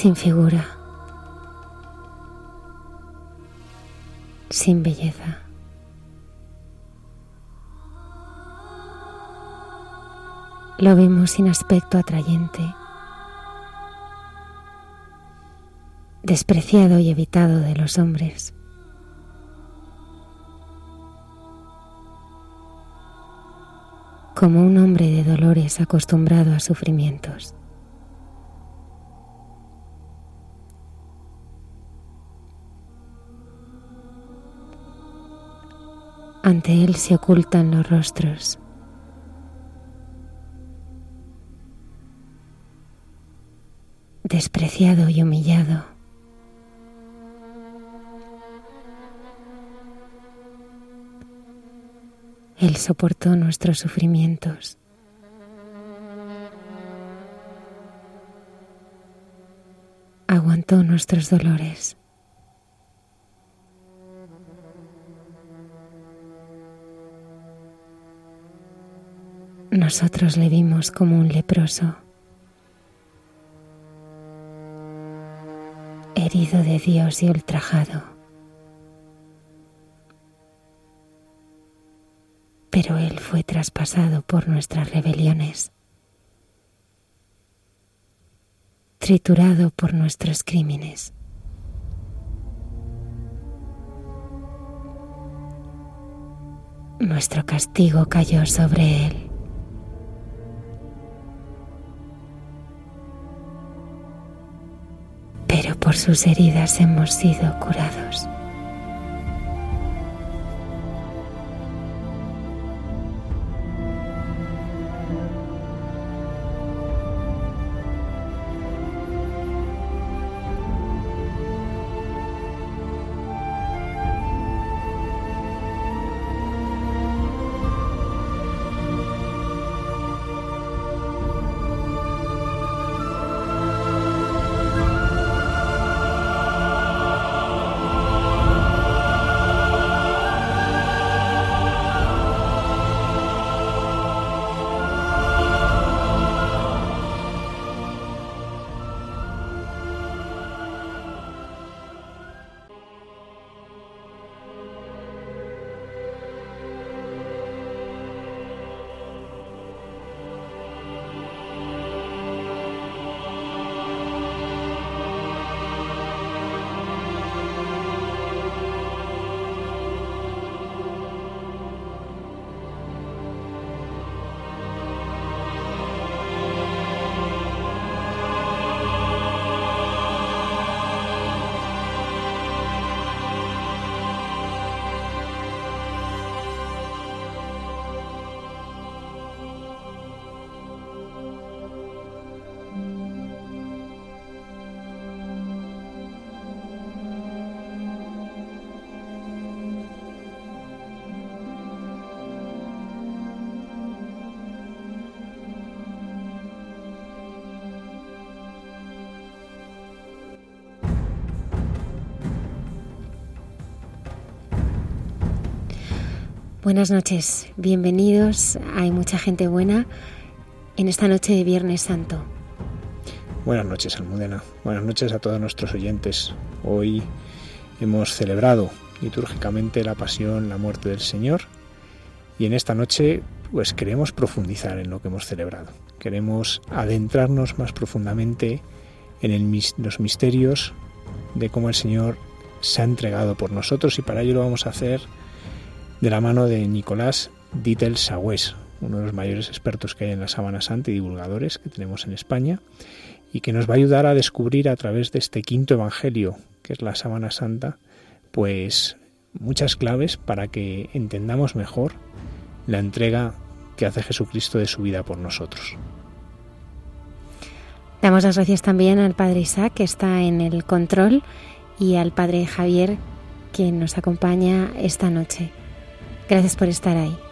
Sin figura, sin belleza. Lo vemos sin aspecto atrayente, despreciado y evitado de los hombres. como un hombre de dolores acostumbrado a sufrimientos. Ante Él se ocultan los rostros. despreciado y humillado. Él soportó nuestros sufrimientos. Aguantó nuestros dolores. Nosotros le vimos como un leproso, herido de Dios y ultrajado. Pero Él fue traspasado por nuestras rebeliones, triturado por nuestros crímenes. Nuestro castigo cayó sobre Él. Pero por sus heridas hemos sido curados. Buenas noches, bienvenidos. Hay mucha gente buena en esta noche de Viernes Santo. Buenas noches, Almudena. Buenas noches a todos nuestros oyentes. Hoy hemos celebrado litúrgicamente la pasión, la muerte del Señor y en esta noche pues queremos profundizar en lo que hemos celebrado. Queremos adentrarnos más profundamente en los misterios de cómo el Señor se ha entregado por nosotros y para ello lo vamos a hacer de la mano de Nicolás Dittel Sagües, uno de los mayores expertos que hay en la sábana santa y divulgadores que tenemos en España, y que nos va a ayudar a descubrir a través de este quinto evangelio, que es la sábana santa, pues muchas claves para que entendamos mejor la entrega que hace Jesucristo de su vida por nosotros. Damos las gracias también al Padre Isaac, que está en el control, y al Padre Javier, que nos acompaña esta noche. Gracias por estar ahí.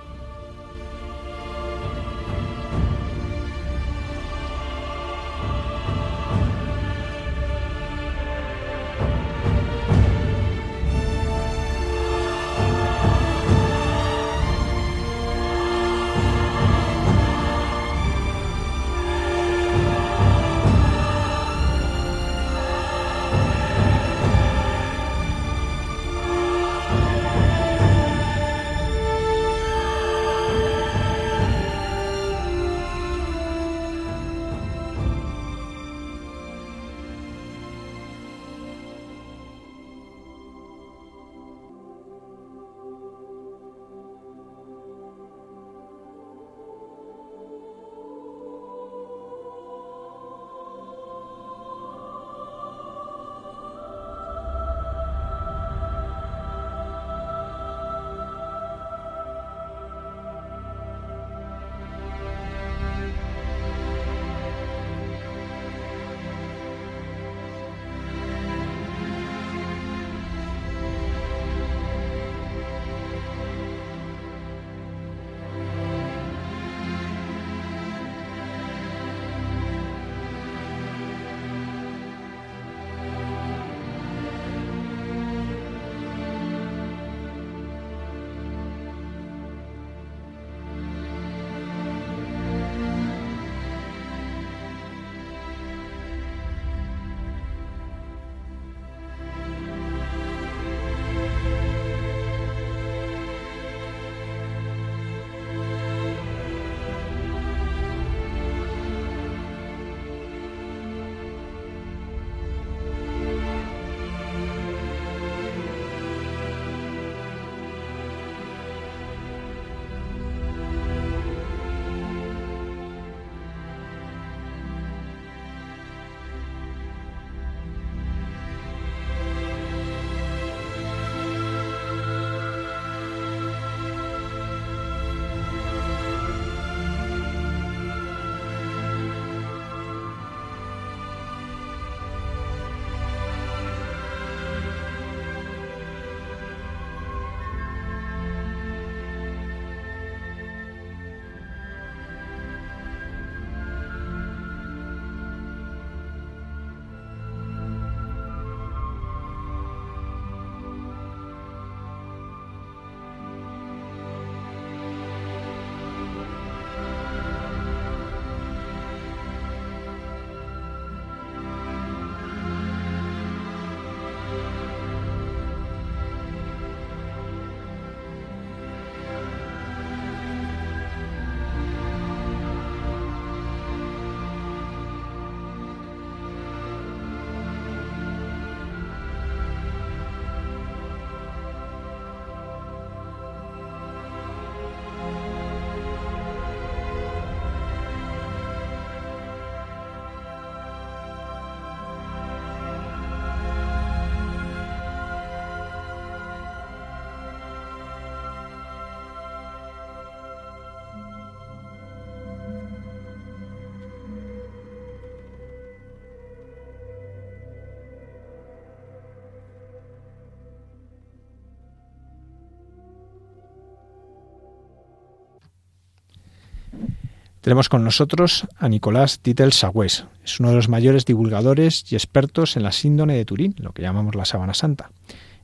Tenemos con nosotros a Nicolás Titel Sagüés. Es uno de los mayores divulgadores y expertos en la síndrome de Turín, lo que llamamos la sábana santa.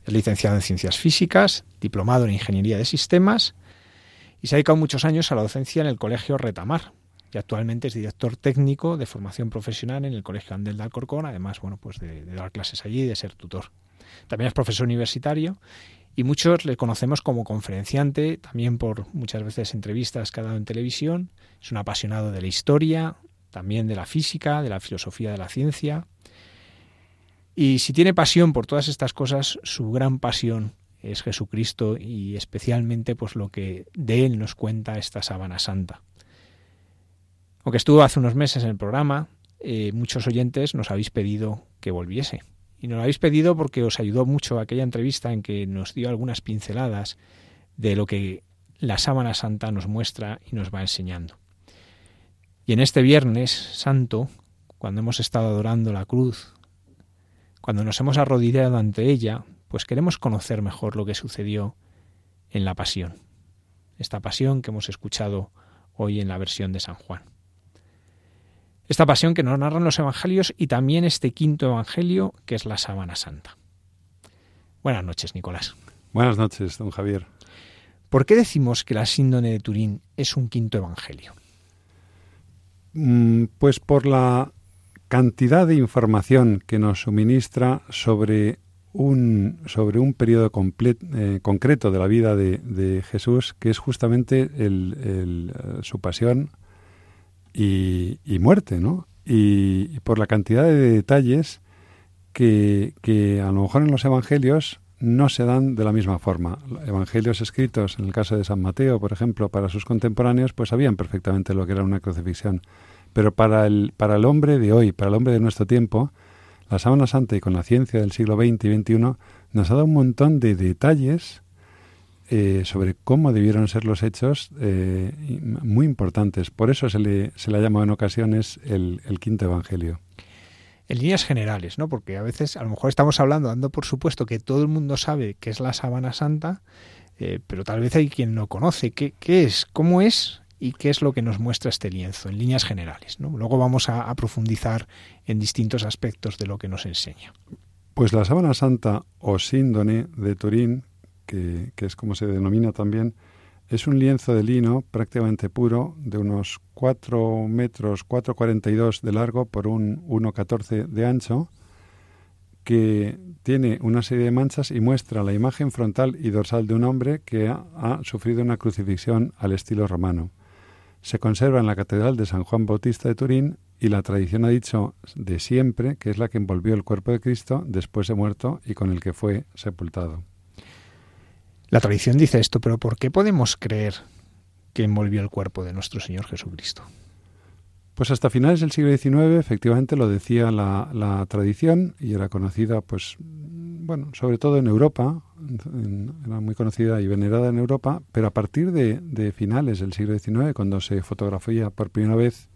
Es licenciado en Ciencias Físicas, diplomado en Ingeniería de Sistemas y se ha dedicado muchos años a la docencia en el Colegio Retamar. Y actualmente es director técnico de formación profesional en el Colegio Andel de Alcorcón, además bueno, pues de, dar clases allí y de ser tutor. También es profesor universitario y muchos le conocemos como conferenciante, también por muchas veces entrevistas que ha dado en televisión. Es un apasionado de la historia, también de la física, de la filosofía de la ciencia. Y si tiene pasión por todas estas cosas, su gran pasión es Jesucristo y especialmente pues lo que de él nos cuenta esta sábana santa. Aunque estuvo hace unos meses en el programa, eh, muchos oyentes nos habéis pedido que volviese Y nos lo habéis pedido porque os ayudó mucho aquella entrevista en que nos dio algunas pinceladas de lo que la sábana santa nos muestra y nos va enseñando. Y en este viernes santo, cuando hemos estado adorando la cruz, cuando nos hemos arrodillado ante ella, pues queremos conocer mejor lo que sucedió en la pasión. Esta pasión que hemos escuchado hoy en la versión de San Juan. Esta pasión que nos narran los evangelios y también este quinto evangelio que es la sábana santa. Buenas noches, Nicolás. Buenas noches, don Javier. ¿Por qué decimos que la síndone de Turín es un quinto evangelio? Mm, pues por la cantidad de información que nos suministra sobre un, sobre un periodo eh, concreto de la vida de, Jesús, que es justamente el, eh, su pasión y, muerte, ¿no? Y, por la cantidad de detalles que, que a lo mejor en los evangelios no se dan de la misma forma. Evangelios escritos, en el caso de San Mateo, por ejemplo, para sus contemporáneos, pues sabían perfectamente lo que era una crucifixión. Pero para el, para el hombre de hoy, para el hombre de nuestro tiempo, la sábana santa y con la ciencia del siglo XX y XXI nos ha dado un montón de detalles eh, sobre cómo debieron ser los hechos eh, muy importantes. Por eso se le, se le ha llamado en ocasiones el, el quinto evangelio en líneas generales, ¿no? Porque a veces a lo mejor estamos hablando, dando por supuesto que todo el mundo sabe qué es la sábana santa, eh, pero tal vez hay quien no conoce qué, qué, es, cómo es y qué es lo que nos muestra este lienzo, en líneas generales. ¿no? Luego vamos a, profundizar en distintos aspectos de lo que nos enseña. Pues la sábana santa o síndone de Turín, que, es como se denomina también, es un lienzo de lino prácticamente puro de unos 4 metros, 4,42 de largo por un 1,14 de ancho, que tiene una serie de manchas y muestra la imagen frontal y dorsal de un hombre que ha, ha, sufrido una crucifixión al estilo romano. Se conserva en la Catedral de San Juan Bautista de Turín y la tradición ha dicho de siempre que es la que envolvió el cuerpo de Cristo después de muerto y con el que fue sepultado. La tradición dice esto, pero ¿por qué podemos creer que envolvió el cuerpo de nuestro Señor Jesucristo? Pues hasta finales del siglo XIX, efectivamente, lo decía la, tradición y era conocida, pues, bueno, sobre todo en Europa, era muy conocida y venerada en Europa, pero a partir de, finales del siglo XIX, cuando se fotografía por primera vez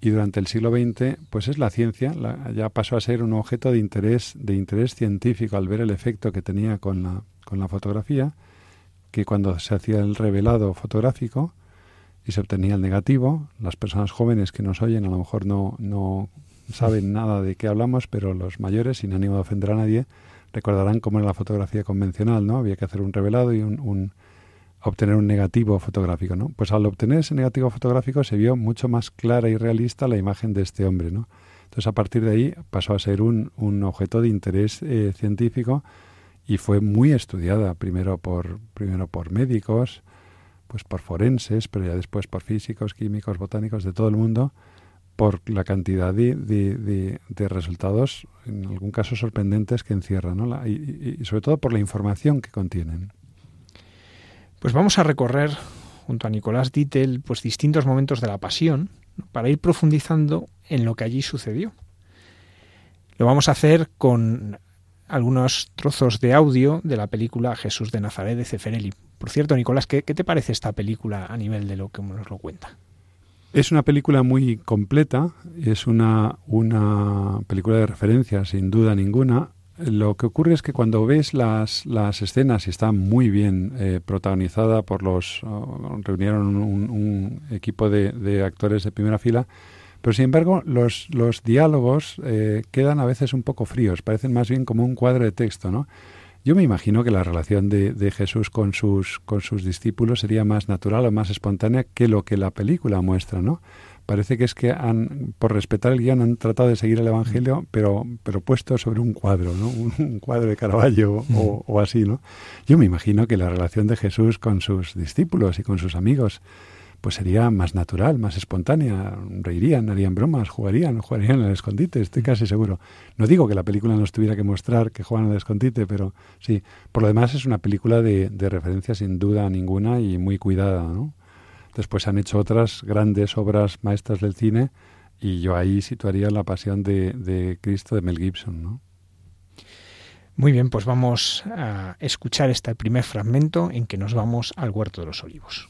y durante el siglo XX, pues es la ciencia, ya pasó a ser un objeto de interés, de interés científico al ver el efecto que tenía con la, con la fotografía que cuando se hacía el revelado fotográfico y se obtenía el negativo, las personas jóvenes que nos oyen a lo mejor no, no saben nada de qué hablamos, pero los mayores, sin ánimo de ofender a nadie, recordarán cómo era la fotografía convencional, ¿no? Había que hacer un revelado y un, obtener un negativo fotográfico, ¿no? Pues al obtener ese negativo fotográfico se vio mucho más clara y realista la imagen de este hombre, ¿no? Entonces a partir de ahí pasó a ser un, un objeto de interés eh, científico y fue muy estudiada primero por primero por médicos, pues por forenses, pero ya después por físicos, químicos, botánicos de todo el mundo, por la cantidad de, de, resultados, en algún caso sorprendentes, que encierran, ¿no? y, y, sobre todo por la información que contienen. Pues vamos a recorrer, junto a Nicolás Dittel, pues distintos momentos de la pasión, para ir profundizando en lo que allí sucedió. Lo vamos a hacer con algunos trozos de audio de la película Jesús de Nazaret de Ceferelli. Por cierto, Nicolás, ¿qué, te parece esta película a nivel de lo que nos lo cuenta? Es una película muy completa, es una, una película de referencia, sin duda ninguna. Lo que ocurre es que cuando ves las, las escenas y está muy bien eh, protagonizada por los... Oh, reunieron un, equipo de, de actores de primera fila, pero sin embargo, los, los diálogos eh, quedan a veces un poco fríos, parecen más bien como un cuadro de texto, ¿no? Yo me imagino que la relación de, de, Jesús con sus, con sus discípulos sería más natural o más espontánea que lo que la película muestra, ¿no? Parece que es que han, por respetar el guion, han tratado de seguir el Evangelio, pero, pero puesto sobre un cuadro, ¿no? Un, cuadro de Caravaggio o, o así, ¿no? Yo me imagino que la relación de Jesús con sus discípulos y con sus amigos pues sería más natural, más espontánea, reirían, harían bromas, jugarían, jugarían al escondite, estoy casi seguro. No digo que la película nos tuviera que mostrar que juegan al escondite, pero sí, por lo demás es una película de, de referencia sin duda ninguna y muy cuidada, ¿no? Después han hecho otras grandes obras maestras del cine y yo ahí situaría la pasión de, de Cristo de Mel Gibson. Muy bien, pues vamos a escuchar este primer fragmento en que nos vamos al huerto de los olivos.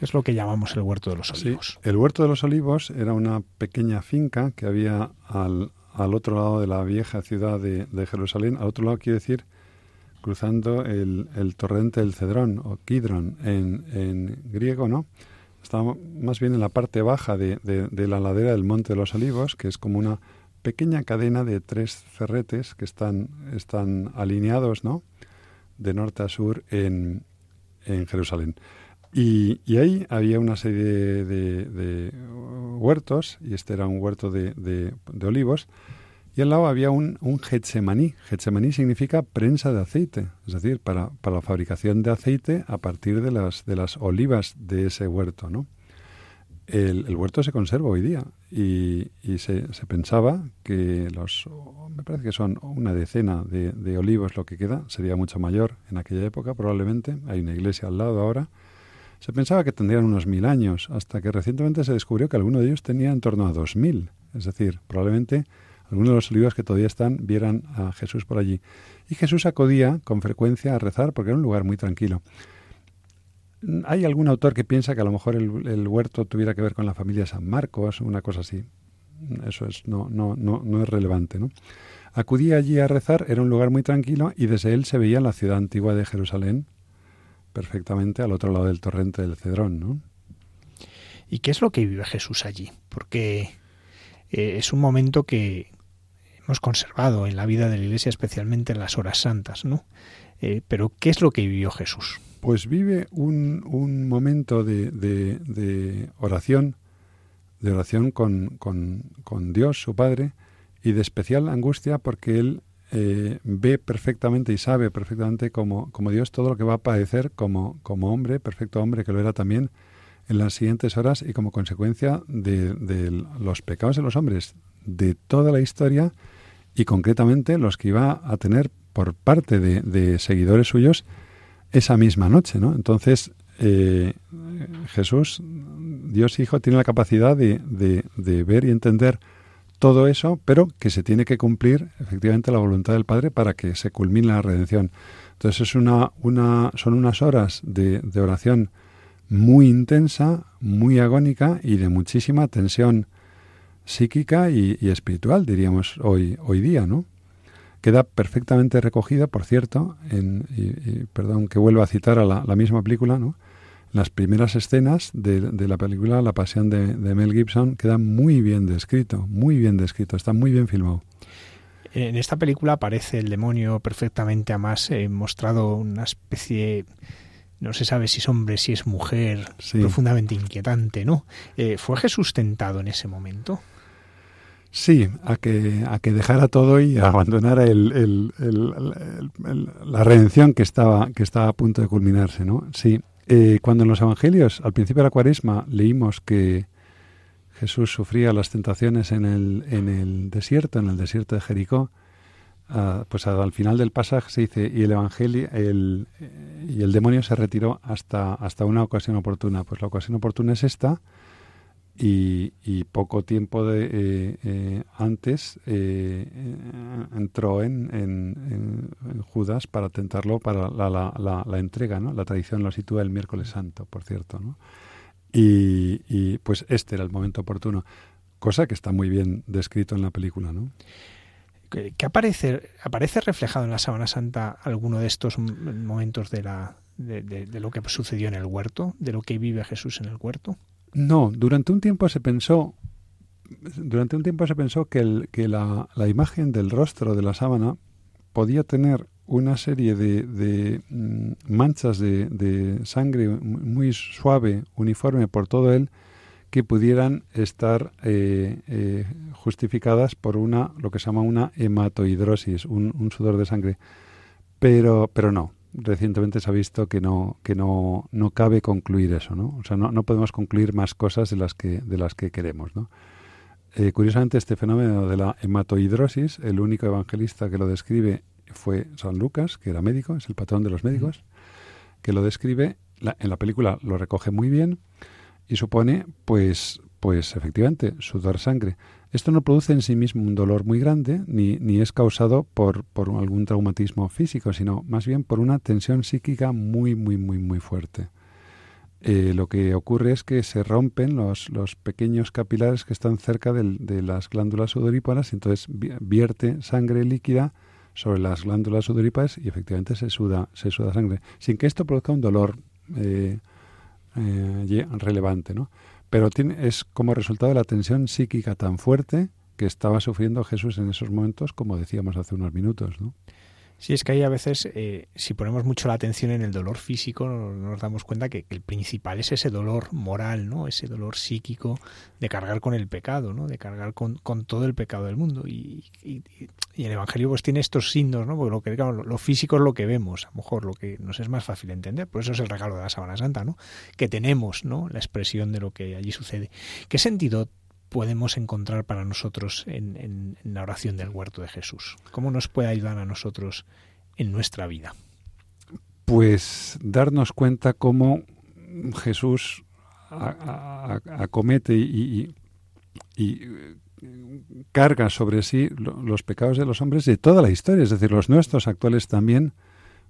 ¿Qué es lo que llamamos el huerto de los olivos? el huerto de los olivos era una pequeña finca que había al, otro lado de la vieja ciudad de, Jerusalén. Al otro lado quiere decir cruzando el, torrente del Cedrón o Kidron en, griego, ¿no? Estaba más bien en la parte baja de, de, la ladera del Monte de los Olivos, que es como una pequeña cadena de tres cerretes que están, están alineados, ¿no? De norte a sur en, en Jerusalén. Y, ahí había una serie de, huertos, y este era un huerto de, olivos, y al lado había un, un Getsemaní. Significa prensa de aceite, es decir, para, para, la fabricación de aceite a partir de las, de las olivas de ese huerto, ¿no? El, huerto se conserva hoy día y, se, pensaba que los, me parece que son una decena de, olivos lo que queda, sería mucho mayor en aquella época probablemente, hay una iglesia al lado ahora, se pensaba que tendrían unos mil años, hasta que recientemente se descubrió que alguno de ellos tenía en torno a dos mil, es decir, probablemente algunos de los olivos que todavía están vieran a Jesús por allí. Y Jesús acudía con frecuencia a rezar porque era un lugar muy tranquilo. Hay algún autor que piensa que a lo mejor el, huerto tuviera que ver con la familia San Marcos, una cosa así. Eso es, no, no, no, no es relevante, ¿no? Acudía allí a rezar, era un lugar muy tranquilo y desde él se veía la ciudad antigua de Jerusalén perfectamente al otro lado del torrente del Cedrón, ¿no? ¿Y qué es lo que vive Jesús allí? Porque eh, es un momento que hemos conservado en la vida de la Iglesia, especialmente en las horas santas, ¿no? Eh, pero ¿qué es lo que vivió Jesús? pues vive un, un momento de, de, oración, de oración con, con, con, Dios, su Padre, y de especial angustia porque él eh, ve perfectamente y sabe perfectamente como, Dios todo lo que va a padecer como, como hombre, perfecto hombre que lo era también en las siguientes horas y como consecuencia de, los pecados de los hombres de toda la historia y concretamente los que iba a tener por parte de, de seguidores suyos esa misma noche, ¿no? Entonces, eh, Jesús, Dios Hijo, tiene la capacidad de, de, ver y entender todo eso, pero que se tiene que cumplir efectivamente la voluntad del Padre para que se culmine la redención. Entonces es una, una, son unas horas de, oración muy intensa, muy agónica y de muchísima tensión psíquica y, y, espiritual, diríamos hoy, hoy día, ¿no? queda perfectamente recogida, por cierto, en, y, perdón que vuelva a citar a la, misma película, ¿no? Las primeras escenas de, la película La Pasión de, Mel Gibson quedan muy bien descrito, muy bien descrito, está muy bien filmado. En esta película aparece el demonio perfectamente, además eh, mostrado una especie, no se sabe si es hombre, si es mujer, profundamente inquietante, ¿no? Eh, ¿Fue Jesús tentado en ese momento? Sí, a que, a que dejara todo y abandonara el, el, la redención que estaba, que estaba a punto de culminarse, ¿no? Sí. Eh, cuando en los Evangelios, al principio de la cuaresma, leímos que Jesús sufría las tentaciones en el, en el desierto, en el desierto de Jericó, ah, pues al final del pasaje se dice, y el Evangelio, el, y el demonio se retiró hasta, hasta una ocasión oportuna. Pues la ocasión oportuna es esta, y, poco tiempo de, eh, eh, antes eh, entró en, en, Judas para tentarlo para la, la, la, entrega, ¿no? La tradición lo sitúa el miércoles santo, por cierto, ¿no? Y, pues este era el momento oportuno, cosa que está muy bien descrito en la película, ¿no? ¿Qué aparece, aparece reflejado en la Sábana Santa alguno de estos momentos de, la, de lo que sucedió en el huerto, de lo que vive Jesús en el huerto? No, durante un tiempo se pensó, durante un tiempo se pensó que, el, que la, la, imagen del rostro de la sábana podía tener una serie de, de mm, manchas de, de, sangre muy suave, uniforme por todo él, que pudieran estar eh, eh, justificadas por una lo que se llama una hematohidrosis, un, un, sudor de sangre. Pero, pero no. Recientemente se ha visto que no que no, no cabe concluir eso, ¿no? O sea, no, no podemos concluir más cosas de las que de las que queremos, ¿no? Eh, curiosamente, este fenómeno de la hematohidrosis, el único evangelista que lo describe fue San Lucas, que era médico, es el patrón de los médicos, que lo describe, en la película lo recoge muy bien y supone, pues, pues efectivamente, sudar sangre. Esto no produce en sí mismo un dolor muy grande, ni, ni es causado por, por algún traumatismo físico, sino más bien por una tensión psíquica muy, muy, muy, muy fuerte. Eh, lo que ocurre es que se rompen los, los pequeños capilares que están cerca de las glándulas sudoríparas, entonces vierte sangre líquida sobre las glándulas sudoríparas y efectivamente se suda, se suda sangre, sin que esto produzca un dolor eh, eh, relevante, ¿no? Pero tiene, es como resultado de la tensión psíquica tan fuerte que estaba sufriendo Jesús en esos momentos, como decíamos hace unos minutos, ¿no? Sí, es que hay a veces, eh, si ponemos mucho la atención en el dolor físico, nos damos cuenta que, el principal es ese dolor moral, ¿no? Ese dolor psíquico de cargar con el pecado, ¿no? De cargar con, con todo el pecado del mundo. Y, y, el Evangelio pues tiene estos signos, ¿no? Porque lo, que, lo, físico es lo que vemos, a lo mejor lo que nos es más fácil entender. Por eso es el regalo de la Sábana Santa, ¿no? Que tenemos, ¿no? La expresión de lo que allí sucede. ¿Qué sentido podemos encontrar para nosotros en, la oración del huerto de Jesús? ¿Cómo nos puede ayudar a nosotros en nuestra vida? Pues darnos cuenta cómo Jesús acomete y, carga sobre sí los pecados de los hombres de toda la historia, es decir, los nuestros actuales también,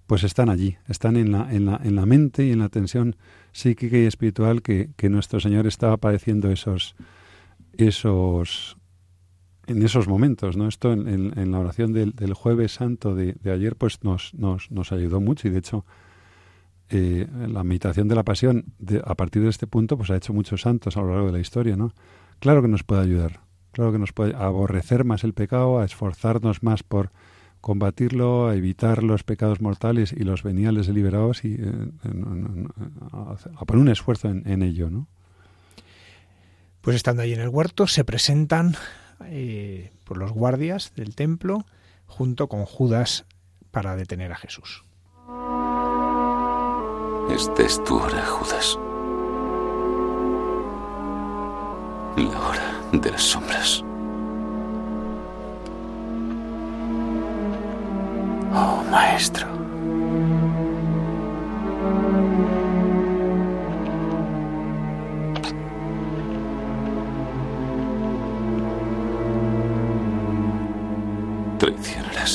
pues están allí, están en la, en la, en la mente y en la tensión psíquica y espiritual que, que nuestro Señor estaba padeciendo esos, esos en esos momentos, ¿no? Esto en, la oración del, jueves santo de, ayer, pues nos, nos, nos, ayudó mucho y de hecho eh, la meditación de la pasión a partir de este punto, pues ha hecho muchos santos a lo largo de la historia, ¿no? Claro que nos puede ayudar, claro que nos puede aborrecer más el pecado, a esforzarnos más por combatirlo, a evitar los pecados mortales y los veniales deliberados y eh, a, poner un esfuerzo en, en ello, ¿no? Pues estando ahí en el huerto, se presentan eh, por los guardias del templo junto con Judas para detener a Jesús. Esta es tu hora, Judas. La hora de las sombras. Oh, maestro.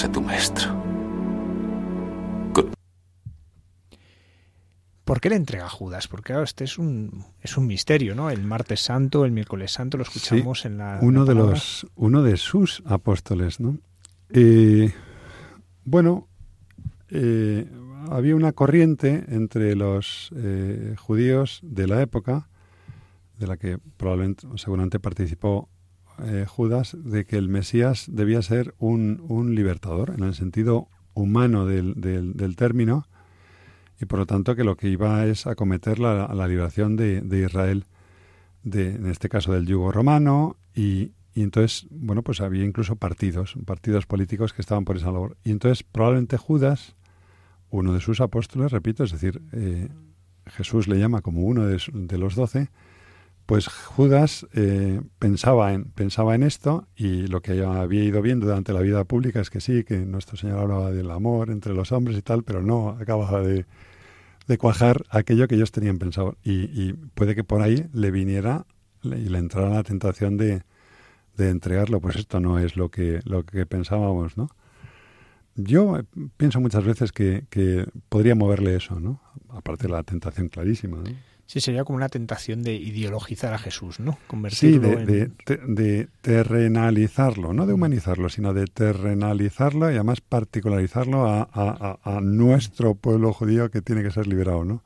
A tu maestro. ¿Por qué le entrega a Judas? Porque claro, este es un, es un misterio, ¿no? El martes santo, el miércoles santo, lo escuchamos en la. Uno de los, uno de sus apóstoles, ¿no? Eh, bueno, eh, había una corriente entre los eh, judíos de la época, de la que probablemente, seguramente participó eh, Judas de que el Mesías debía ser un, un libertador en el sentido humano del, del, término y por lo tanto que lo que iba es acometer la, la liberación de, de Israel, de, en este caso del yugo romano y, y entonces, bueno, pues había incluso partidos, partidos políticos que estaban por esa labor. Y entonces probablemente Judas, uno de sus apóstoles, repito, es decir, eh, Jesús le llama como uno de, de los doce, pues Judas eh, pensaba, en, pensaba en esto y lo que había ido viendo durante la vida pública es que sí, que nuestro Señor hablaba del amor entre los hombres y tal, pero no acababa de, cuajar aquello que ellos tenían pensado. Y, puede que por ahí le viniera y le entrara la tentación de, de entregarlo. Pues esto no es lo que, lo que pensábamos, ¿no? Yo pienso muchas veces que, que podría moverle eso, ¿no? Aparte de la tentación clarísima, ¿no? Sí, sería como una tentación de ideologizar a Jesús, ¿no? Convertirlo sí, de, de, terrenalizarlo, no de humanizarlo, sino de terrenalizarlo y además particularizarlo a, a, nuestro pueblo judío que tiene que ser liberado, ¿no?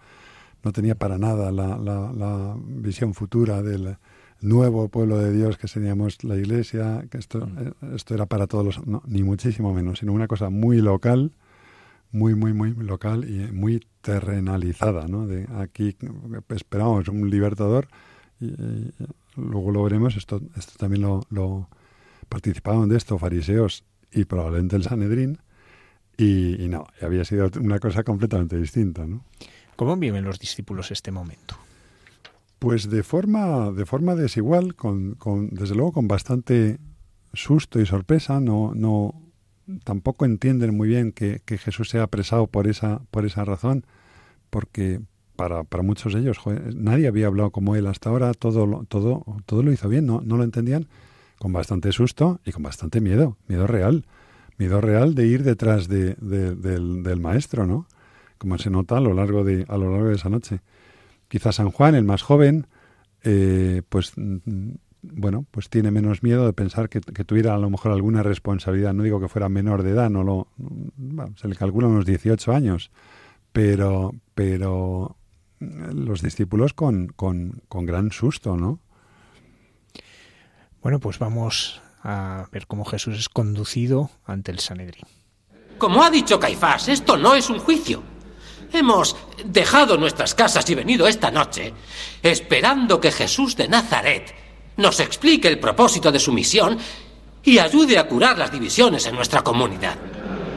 No tenía para nada la, la, la visión futura del nuevo pueblo de Dios que seríamos la iglesia, que esto, Mm. eh, esto era para todos los... No, ni muchísimo menos, sino una cosa muy local, muy, muy, muy local y muy terrenalizada, ¿no? De aquí esperamos un libertador y, y luego lo veremos, esto, esto también lo, lo participaban de esto fariseos y probablemente el Sanedrín y, y no, y había sido una cosa completamente distinta, ¿no? ¿Cómo viven los discípulos este momento? Pues de forma, de forma desigual, con, con, desde luego con bastante susto y sorpresa, no, no, tampoco entienden muy bien que, que Jesús sea apresado por esa, por esa razón, porque para, para muchos de ellos nadie había hablado como él hasta ahora, todo, todo, todo lo hizo bien, no, no lo entendían, con bastante susto y con bastante miedo, miedo real, miedo real de ir detrás de, de- del, del maestro, ¿no? Como se nota a lo largo de, a lo largo de esa noche. Quizá San Juan, el más joven, eh, pues mm, bueno, pues tiene menos miedo de pensar que, que tuviera a lo mejor alguna responsabilidad. No digo que fuera menor de edad, no lo, bueno, se le calcula unos 18 años, pero, pero mm, los discípulos con, con, con gran susto, ¿no? Bueno, pues vamos a ver cómo Jesús es conducido ante el Sanedrín. Como ha dicho Caifás, esto no es un juicio. Hemos dejado nuestras casas y venido esta noche esperando que Jesús de Nazaret nos explique el propósito de su misión y ayude a curar las divisiones en nuestra comunidad.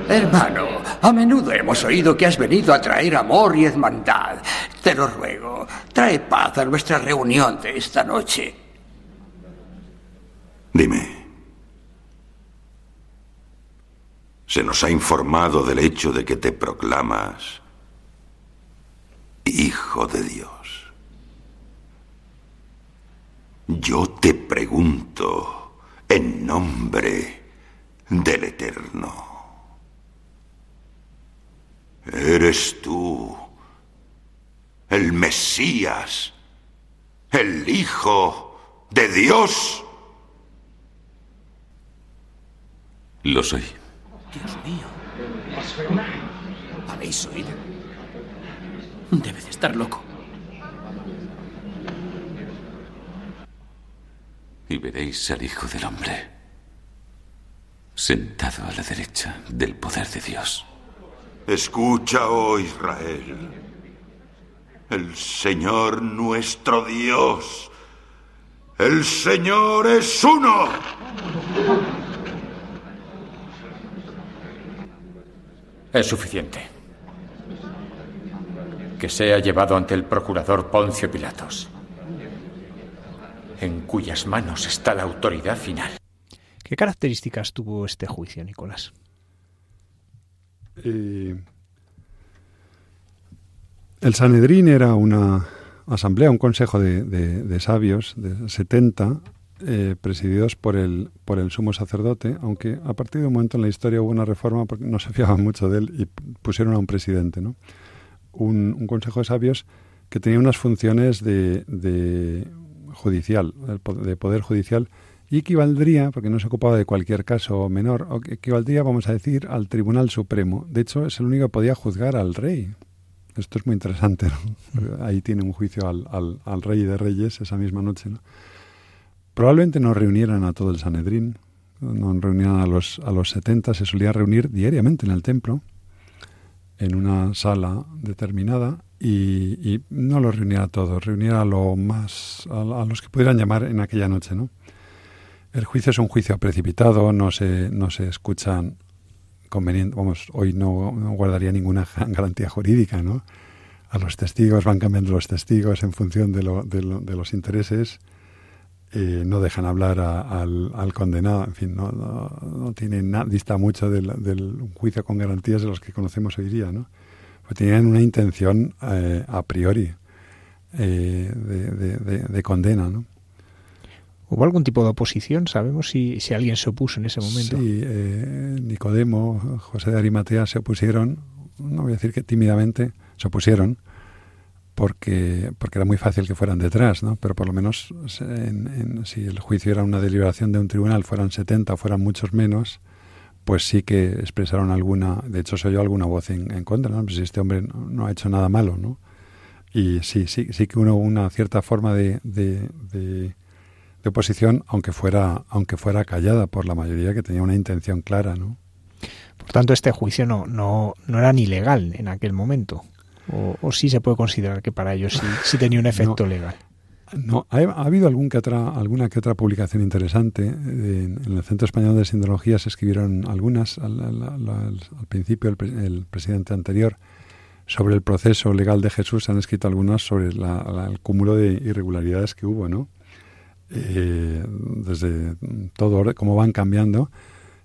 Hermano, a menudo hemos oído que has venido a traer amor y hermandad. Te lo ruego, trae paz a nuestra reunión de esta noche. Dime. Se nos ha informado del hecho de que te proclamas Hijo de Dios. Yo te pregunto en nombre del Eterno. ¿Eres tú el Mesías, el Hijo de Dios? Lo soy. Dios mío. ¿Habéis oído? Debe de estar loco. Y veréis al Hijo del Hombre sentado a la derecha del poder de Dios. Escucha, oh Israel. El Señor nuestro Dios. El Señor es uno. Es suficiente. Que sea llevado ante el procurador Poncio Pilatos, en cuyas manos está la autoridad final. ¿Qué características tuvo este juicio, Nicolás? Eh, el Sanedrín era una asamblea, un consejo de, de- de sabios, de 70, eh, presididos por el, por el sumo sacerdote, aunque a partir de un momento en la historia hubo una reforma porque no se fiaban mucho de él y pusieron a un presidente, ¿no? Un, un consejo de sabios que tenía unas funciones de, de judicial, de poder judicial, y equivaldría, porque no se ocupaba de cualquier caso menor, equivaldría, vamos a decir, al Tribunal Supremo. De hecho, es el único que podía juzgar al rey. Esto es muy interesante, ¿no? Porque Ahí tiene un juicio al, al, al rey de reyes esa misma noche, ¿no? Probablemente no reunieran a todo el Sanedrín, no reunieran a los, a los 70, se solía reunir diariamente en el templo, en una sala determinada, y, y no los reunía a todos, reunía a, lo más, a, a los que pudieran llamar en aquella noche, ¿no? El juicio es un juicio precipitado, no se, no se escuchan conveniente, vamos, hoy no, no guardaría ninguna garantía jurídica, ¿no? A los testigos van cambiando los testigos en función de, lo, de, lo- de los intereses, eh, no dejan hablar a- al, al condenado, en fin, no, no, no tiene nada, dista mucho del, del juicio con garantías de los que conocemos hoy día, ¿no? Pues tenían una intención eh, a priori eh, de, de- de- de condena, ¿no? ¿Hubo algún tipo de oposición? ¿Sabemos si, si alguien se opuso en ese momento? Sí, eh, Nicodemo, José de Arimatea se opusieron, no voy a decir que tímidamente, se opusieron, porque, porque era muy fácil que fueran detrás, ¿no? Pero por lo menos en- en- si el juicio era una deliberación de un tribunal, fueran 70 o fueran muchos menos, pues sí que expresaron alguna, de hecho se oyó alguna voz en, en contra, ¿no? Pues este hombre no, no ha hecho nada malo, ¿no? Y sí, sí, sí que hubo una cierta forma de, de, de de oposición, aunque fuera, aunque fuera callada por la mayoría que tenía una intención clara, ¿no? Por tanto, este juicio no, no, no era ni legal en aquel momento. O, sí se puede considerar que para ellos sí, tenía un efecto legal. No, ha, habido algún que otra, alguna que otra publicación interesante. En, el Centro Español de Sindología se escribieron algunas al, principio, el, presidente anterior, sobre el proceso legal de Jesús. Han escrito algunas sobre el cúmulo de irregularidades que hubo, ¿no? Eh, desde todo, cómo van cambiando,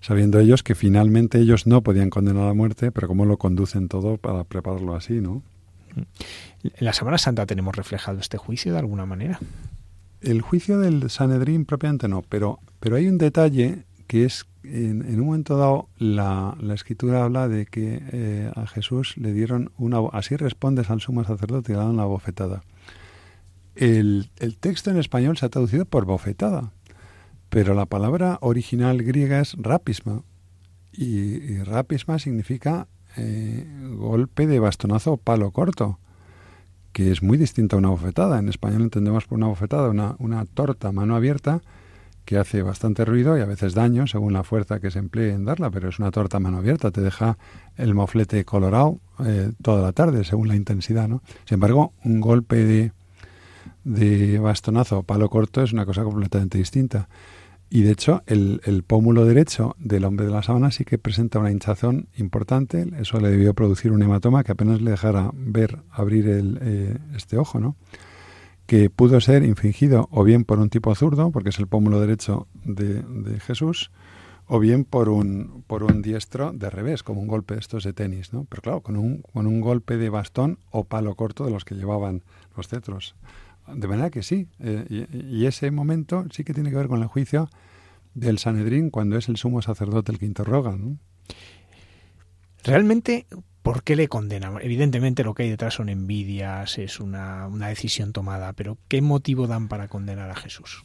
sabiendo ellos que finalmente ellos no podían condenar a muerte, pero cómo lo conducen todo para prepararlo así, ¿no? ¿En la Semana Santa tenemos reflejado este juicio de alguna manera? El juicio del Sanedrín propiamente no, pero, pero hay un detalle que es, en, un momento dado, la, la escritura habla de que eh, a Jesús le dieron una... Así respondes al sumo sacerdote y le dan una bofetada. El, el texto en español se ha traducido por bofetada, pero la palabra original griega es rapisma, y, y rapisma significa eh, golpe de bastonazo o palo corto, que es muy distinto a una bofetada. En español entendemos por una bofetada una, una torta mano abierta que hace bastante ruido y a veces daño según la fuerza que se emplee en darla, pero es una torta mano abierta, te deja el moflete colorado eh, toda la tarde según la intensidad. ¿no? Sin embargo, un golpe de, de bastonazo o palo corto es una cosa completamente distinta. Y de hecho, el, pómulo derecho del hombre de la sábana sí que presenta una hinchazón importante. Eso le debió producir un hematoma que apenas le dejara ver abrir el, eh, este ojo, ¿no? Que pudo ser infringido o bien por un tipo zurdo, porque es el pómulo derecho de, de Jesús, o bien por un, por un diestro de revés, como un golpe de estos de tenis, ¿no? Pero claro, con un, con un golpe de bastón o palo corto de los que llevaban los cetros. De manera que sí, eh, y, ese momento sí que tiene que ver con el juicio del Sanedrín cuando es el sumo sacerdote el que interroga. Realmente, ¿por qué le condenan? Evidentemente lo que hay detrás son envidias, es una, una decisión tomada, pero ¿qué motivo dan para condenar a Jesús?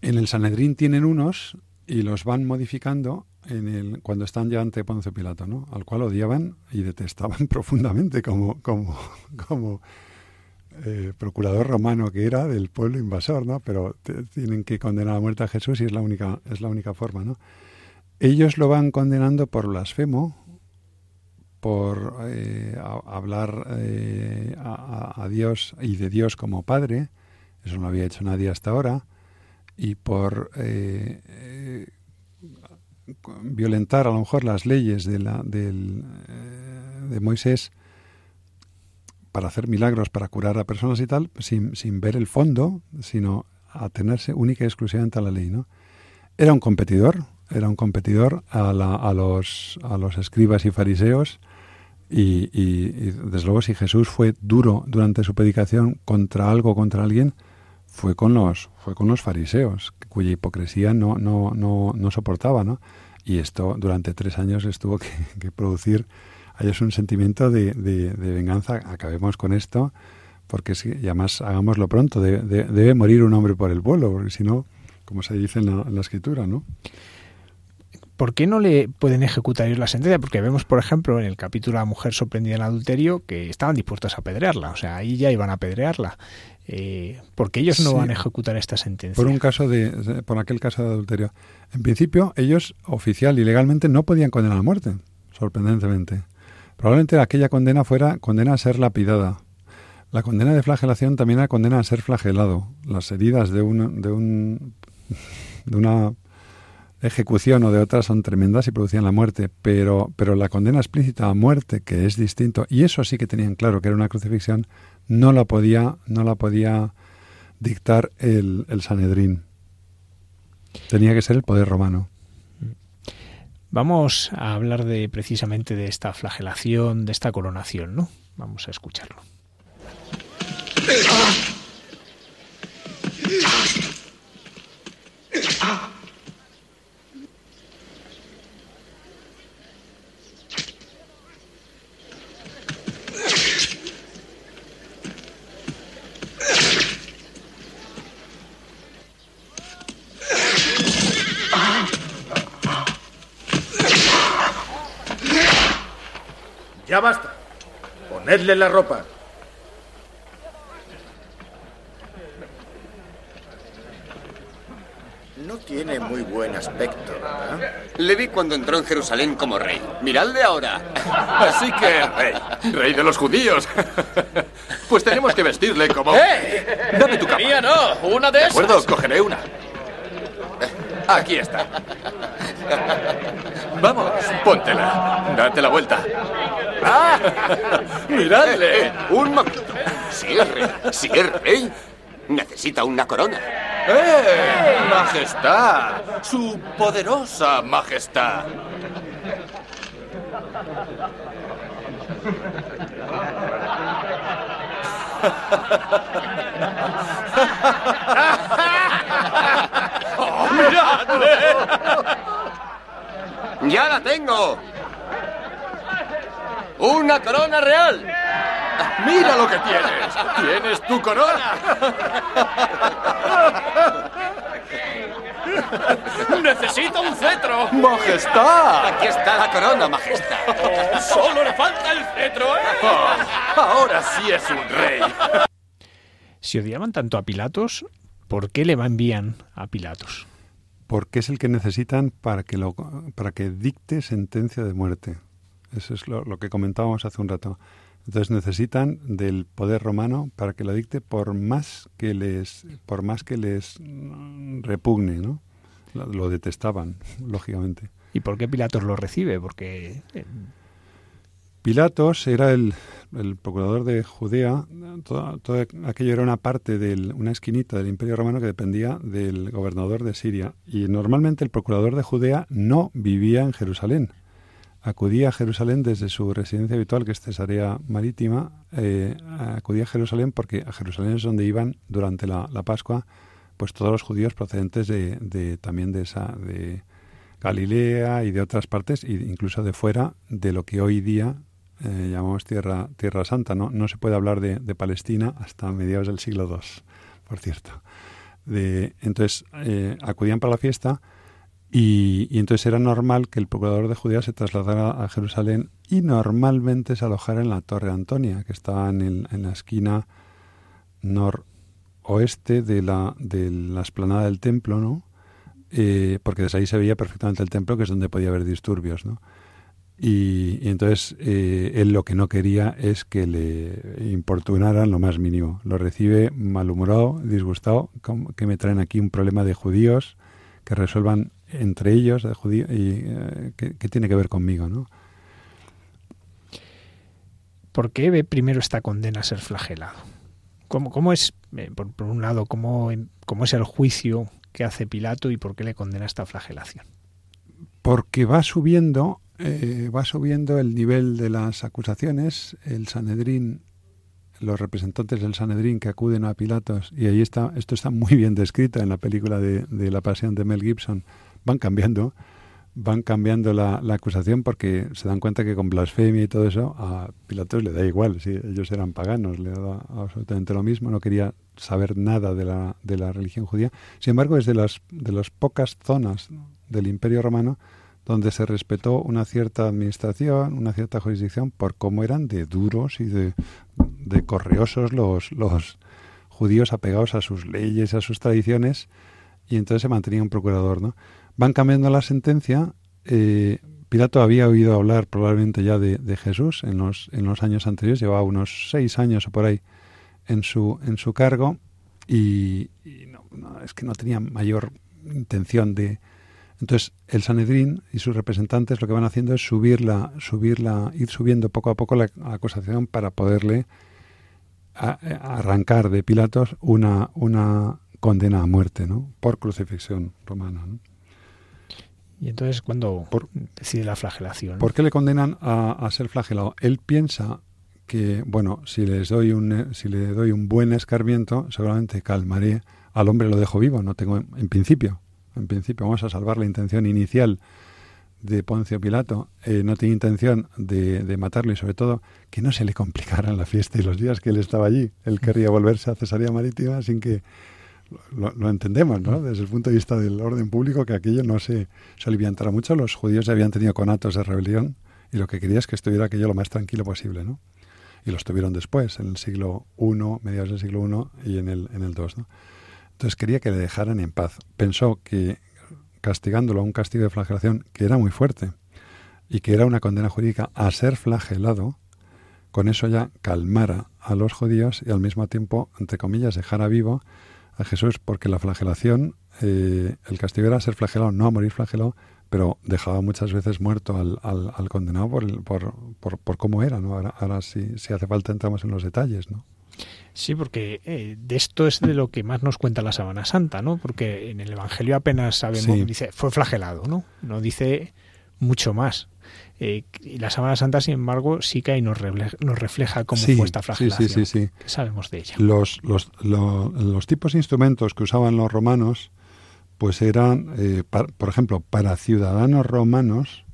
En el Sanedrín tienen unos y los van modificando en el, cuando están ya ante Poncio Pilato, ¿no? al cual odiaban y detestaban profundamente como, como, como eh, procurador romano que era del pueblo invasor, ¿no? Pero tienen que condenar a muerte a Jesús y es la única, es la única forma, ¿no? Ellos lo van condenando por blasfemo, por eh, hablar eh, a, Dios y de Dios como Padre, eso no había hecho nadie hasta ahora, y por violentar a lo mejor las leyes de, la, del, de Moisés para hacer milagros, para curar a personas y tal, sin, sin ver el fondo, sino atenerse única y exclusivamente a la ley. ¿no? Era un competidor, era un competidor a, la, a, los, a los escribas y fariseos, y, y, desde luego si Jesús fue duro durante su predicación contra algo, contra alguien, fue con los, fue con los fariseos, cuya hipocresía no, no, no, no soportaba, ¿no? Y esto durante tres años estuvo que, que producir hay un sentimiento de, venganza, acabemos con esto, porque si, y además hagámoslo pronto, debe morir un hombre por el pueblo, porque si no, como se dice en la, escritura, ¿no? ¿por qué no le pueden ejecutar la sentencia? Porque vemos, por ejemplo, en el capítulo La mujer sorprendida en adulterio que estaban dispuestos a apedrearla, o sea, ahí ya iban a apedrearla. Eh, ¿Por qué ellos no van a ejecutar esta sentencia? Por un caso de, por aquel caso de adulterio. En principio, ellos oficial y legalmente no podían condenar a muerte, sorprendentemente. Probablemente aquella condena fuera condena a ser lapidada. La condena de flagelación también era condena a ser flagelado. Las heridas de, un, de, un, de una ejecución o de otra son tremendas y producían la muerte, pero, pero la condena explícita a muerte, que es distinto, y eso sí que tenían claro que era una crucifixión, no la podía, no la podía dictar el, el Sanedrín. Tenía que ser el poder romano. Vamos a hablar de precisamente de esta flagelación, de esta coronación, ¿no? Vamos a escucharlo. Ya basta. Ponedle la ropa. No tiene muy buen aspecto, ¿verdad? Le vi cuando entró en Jerusalén como rey. Miradle ahora. Así que, rey, rey de los judíos. Pues tenemos que vestirle como... ¡Eh! Dame tu capa. Mía no, una de De esas. acuerdo, cogeré una. Aquí está. Vamos, póntela. Date la vuelta. ¡Ah! ¡Miradle! Eh, un momento. Si es rey, si es rey, necesita una corona. ¡Eh! ¡Majestad! ¡Su poderosa majestad! ¡Oh, miradle! ¡Ya la tengo! ¡Una corona real! ¡Mira lo que tienes! ¡Tienes tu corona! ¡Necesito un cetro! ¡Majestad! Aquí está la corona, majestad. ¡Solo le falta el cetro, eh! Oh, ahora sí es un rey. Si odiaban tanto a Pilatos, ¿por qué le envían a Pilatos? Porque es el que necesitan para que, lo, para que dicte sentencia de muerte. Eso es lo, lo que comentábamos hace un rato. Entonces necesitan del poder romano para que lo dicte por más que les, por más que les mm, repugne, ¿no? Lo, lo detestaban, lógicamente. ¿Y por qué Pilatos lo recibe? Porque eh, Pilatos era el, el procurador de Judea. Todo, todo aquello era una parte de una esquinita del Imperio Romano que dependía del gobernador de Siria. Y normalmente el procurador de Judea no vivía en Jerusalén. Acudía a Jerusalén desde su residencia habitual, que es Cesarea Marítima. eh, acudía a Jerusalén porque a Jerusalén es donde iban durante la, la Pascua pues todos los judíos procedentes de, de también de esa de Galilea y de otras partes, e incluso de fuera de lo que hoy día eh, llamamos Tierra, Tierra Santa. ¿no? no se puede hablar de, de Palestina hasta mediados del siglo II, por cierto. De, entonces, eh, acudían para la fiesta y, entonces era normal que el procurador de Judea se trasladara a Jerusalén y normalmente se alojara en la Torre Antonia, que estaba en, el, en la esquina noroeste de la, de la esplanada del templo, ¿no? Eh, porque desde ahí se veía perfectamente el templo, que es donde podía haber disturbios, ¿no? Y, entonces eh, él lo que no quería es que le importunaran lo más mínimo. Lo recibe malhumorado, disgustado, que me traen aquí un problema de judíos, que resuelvan entre ellos judíos y eh, ¿qué, qué, tiene que ver conmigo, ¿no? ¿Por qué ve primero esta condena a ser flagelado? ¿Cómo, cómo es, eh, por, por, un lado, cómo, cómo es el juicio que hace Pilato y por qué le condena esta flagelación? Porque va subiendo eh, va subiendo el nivel de las acusaciones. El Sanedrín, los representantes del Sanedrín que acuden a Pilatos, y ahí está, esto está muy bien descrito en la película de, de La Pasión de Mel Gibson, van cambiando, van cambiando la, acusación porque se dan cuenta que con blasfemia y todo eso a Pilatos le da igual, si ellos eran paganos, le da absolutamente lo mismo, no quería saber nada de la, de la religión judía. Sin embargo, es de las, de las pocas zonas del Imperio Romano donde se respetó una cierta administración, una cierta jurisdicción, por cómo eran de duros y de, de correosos los, los judíos apegados a sus leyes, a sus tradiciones, y entonces se mantenía un procurador. ¿no? Van cambiando la sentencia. Eh, Pilato había oído hablar probablemente ya de, Jesús en los, en los años anteriores, llevaba unos seis años o por ahí en su, en su cargo, y, no, es que no tenía mayor intención de, entonces, el Sanedrín y sus representantes lo que van haciendo es subirla, subirla, ir subiendo poco a poco la acusación para poderle a arrancar de Pilatos una, una condena a muerte, ¿no? Por crucifixión romana, ¿no? Y entonces, cuando por, decide la flagelación? ¿Por qué le condenan a, a, ser flagelado? Él piensa que, bueno, si les doy un, si le doy un buen escarmiento, seguramente calmaré al hombre, lo dejo vivo, no tengo, en principio, en principio vamos a salvar la intención inicial de Poncio Pilato, eh, no tenía intención de, de, matarlo y sobre todo que no se le complicaran la fiesta y los días que él estaba allí. Él querría volverse a Cesarea Marítima sin que lo, lo, entendemos, ¿no? Desde el punto de vista del orden público, que aquello no se soliviantara mucho. Los judíos ya habían tenido conatos de rebelión y lo que quería es que estuviera aquello lo más tranquilo posible, ¿no? Y los tuvieron después, en el siglo I, mediados del siglo I y en el, en el II, ¿no? Entonces quería que le dejaran en paz. Pensó que castigándolo a un castigo de flagelación que era muy fuerte y que era una condena jurídica a ser flagelado, con eso ya calmara a los judíos y al mismo tiempo, entre comillas, dejara vivo a Jesús, porque la flagelación, eh, el castigo era ser flagelado, no a morir flagelado, pero dejaba muchas veces muerto al, al, condenado por, por, por, por, cómo era, ¿no? Ahora, ahora si, si, hace falta entramos en los detalles, ¿no? Sí, porque eh, de esto es de lo que más nos cuenta la Sábana Santa, ¿no? Porque en el Evangelio apenas sabemos, dice, fue flagelado, ¿no? No dice mucho más. Eh, y la Sábana Santa, sin embargo, sí ahí nos refleja, nos refleja cómo fue esta flagelación. Sí, sí, sí, ¿Qué sabemos de ella? Los, los, los tipos de instrumentos que usaban los romanos pues eran, eh, por ejemplo, para ciudadanos romanos,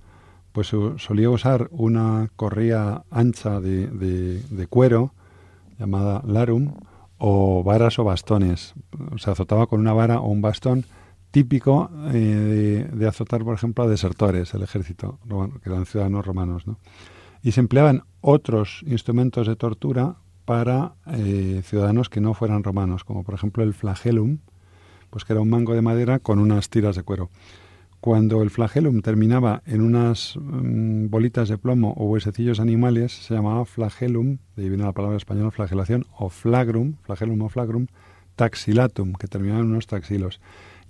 pues solía usar una correa ancha de, de, cuero llamada larum o varas o bastones. Se azotaba con una vara o un bastón típico eh, de, azotar, por ejemplo, a desertores, el ejército romano, que eran ciudadanos romanos. ¿no? Y se empleaban otros instrumentos de tortura para eh, ciudadanos que no fueran romanos, como por ejemplo el flagellum, pues que era un mango de madera con unas tiras de cuero. Cuando el flagellum terminaba en unas mm, bolitas de plomo o huesecillos animales, se llamaba flagellum, de ahí viene la palabra española flagelación, o flagrum, flagellum o flagrum, taxilatum, que terminaba en unos taxilos.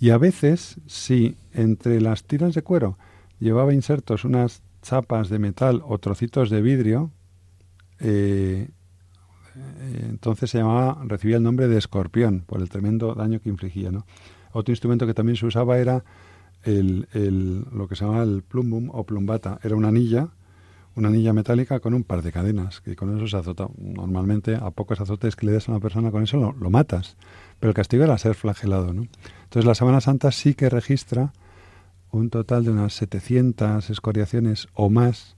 Y a veces, si entre las tiras de cuero llevaba insertos unas chapas de metal o trocitos de vidrio, eh, eh, entonces se llamaba, recibía el nombre de escorpión por el tremendo daño que infligía. Otro instrumento que también se usaba era el, el, lo que se llamaba el plumbum o plumbata. Era una anilla, una anilla metálica con un par de cadenas, que con eso se azota. Normalmente a pocos azotes que le des a una persona con eso lo, lo matas. Pero el castigo era ser flagelado. ¿no? Entonces la Sábana Santa sí que registra un total de unas 700 escoriaciones o más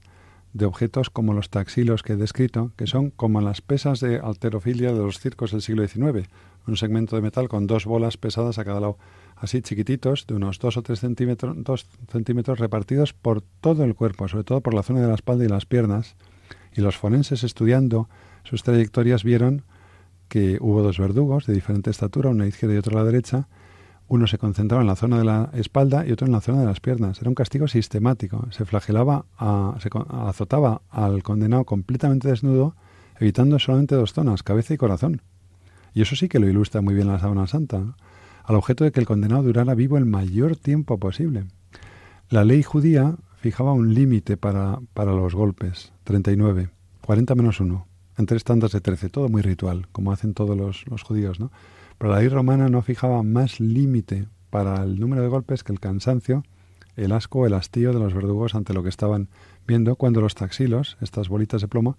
de objetos como los taxilos que he descrito, que son como las pesas de alterofilia de los circos del siglo XIX, un segmento de metal con dos bolas pesadas a cada lado, así chiquititos, de unos dos o tres centímetros, dos centímetros repartidos por todo el cuerpo, sobre todo por la zona de la espalda y las piernas, y los forenses estudiando sus trayectorias vieron que hubo dos verdugos de diferente estatura, uno a la izquierda y otro a la derecha, uno se concentraba en la zona de la espalda y otro en la zona de las piernas. Era un castigo sistemático. Se flagelaba, a, se azotaba al condenado completamente desnudo, evitando solamente dos zonas, cabeza y corazón. Y eso sí que lo ilustra muy bien la sábana santa, al objeto de que el condenado durara vivo el mayor tiempo posible. La ley judía fijaba un límite para, para los golpes, 39, 40 menos 1, en tres tandas de 13, todo muy ritual, como hacen todos los, judíos, ¿no? Pero la ley romana no fijaba más límite para el número de golpes que el cansancio, el asco el hastío de los verdugos ante lo que estaban viendo cuando los taxilos, estas bolitas de plomo,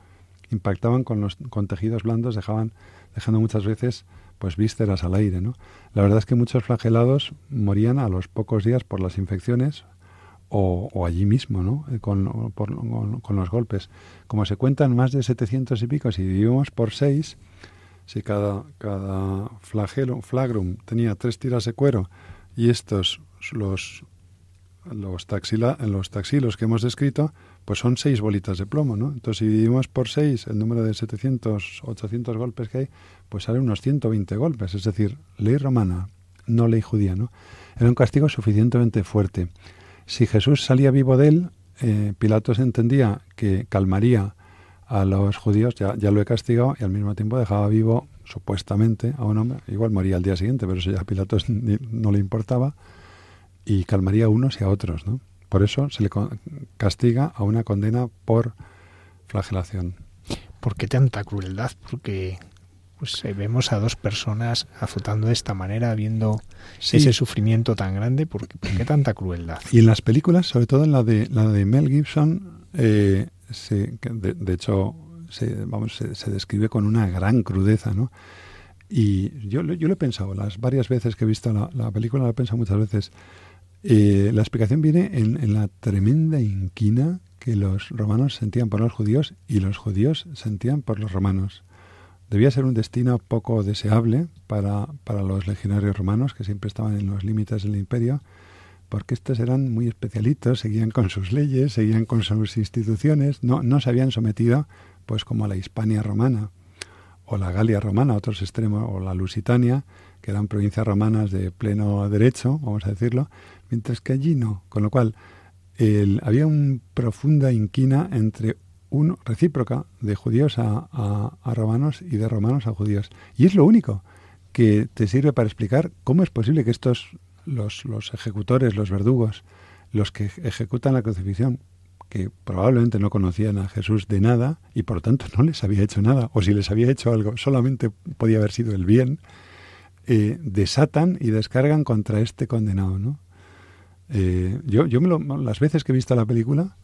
impactaban con los con tejidos blandos, dejaban, dejando muchas veces pues vísceras al aire. ¿no? La verdad es que muchos flagelados morían a los pocos días por las infecciones o, allí mismo, ¿no? Eh, con, los golpes. Como se cuentan más de 700 y pico, si dividimos por seis, si cada, cada flagelo, flagrum tenía tres tiras de cuero y estos, los, los, taxila, los taxilos que hemos descrito, pues son seis bolitas de plomo, ¿no? Entonces, si dividimos por seis el número de 700, 800 golpes que hay, pues sale unos 120 golpes. Es decir, ley romana, no ley judía, ¿no? Era un castigo suficientemente fuerte. Si Jesús salía vivo de él, eh, Pilatos entendía que calmaría a los judíos, ya, ya lo he castigado y al mismo tiempo dejaba vivo supuestamente a un hombre, igual moría al día siguiente, pero eso ya a Pilatos no le importaba, y calmaría a unos y a otros, ¿no? Por eso se le castiga a una condena por flagelación. ¿Por qué tanta crueldad? Porque pues eh, vemos a dos personas azotando de esta manera, viendo ese sufrimiento tan grande, ¿por qué, tanta crueldad? Y en las películas, sobre todo en la de, la de Mel Gibson, eh, de, hecho, se, vamos, se, describe con una gran crudeza, ¿no? Y yo, yo lo he pensado, las varias veces que he visto la, película, lo he pensado muchas veces. Eh, la explicación viene en, en, la tremenda inquina que los romanos sentían por los judíos y los judíos sentían por los romanos. Debía ser un destino poco deseable para, para los legionarios romanos, que siempre estaban en los límites del imperio, porque estos eran muy especialitos, seguían con sus leyes, seguían con sus instituciones, no, no se habían sometido pues como la Hispania romana o la Galia romana, otros extremos, o la Lusitania, que eran provincias romanas de pleno derecho, vamos a decirlo, mientras que allí no. Con lo cual, había una profunda inquina entre uno recíproca de judíos a, a, romanos y de romanos a judíos. Y es lo único que te sirve para explicar cómo es posible que estos, los, los ejecutores, los verdugos, los que ejecutan la crucifixión, que probablemente no conocían a Jesús de nada y por lo tanto no les había hecho nada, o si les había hecho algo solamente podía haber sido el bien, eh, desatan y descargan contra este condenado, ¿no? Eh, yo yo me lo, las veces que he visto la película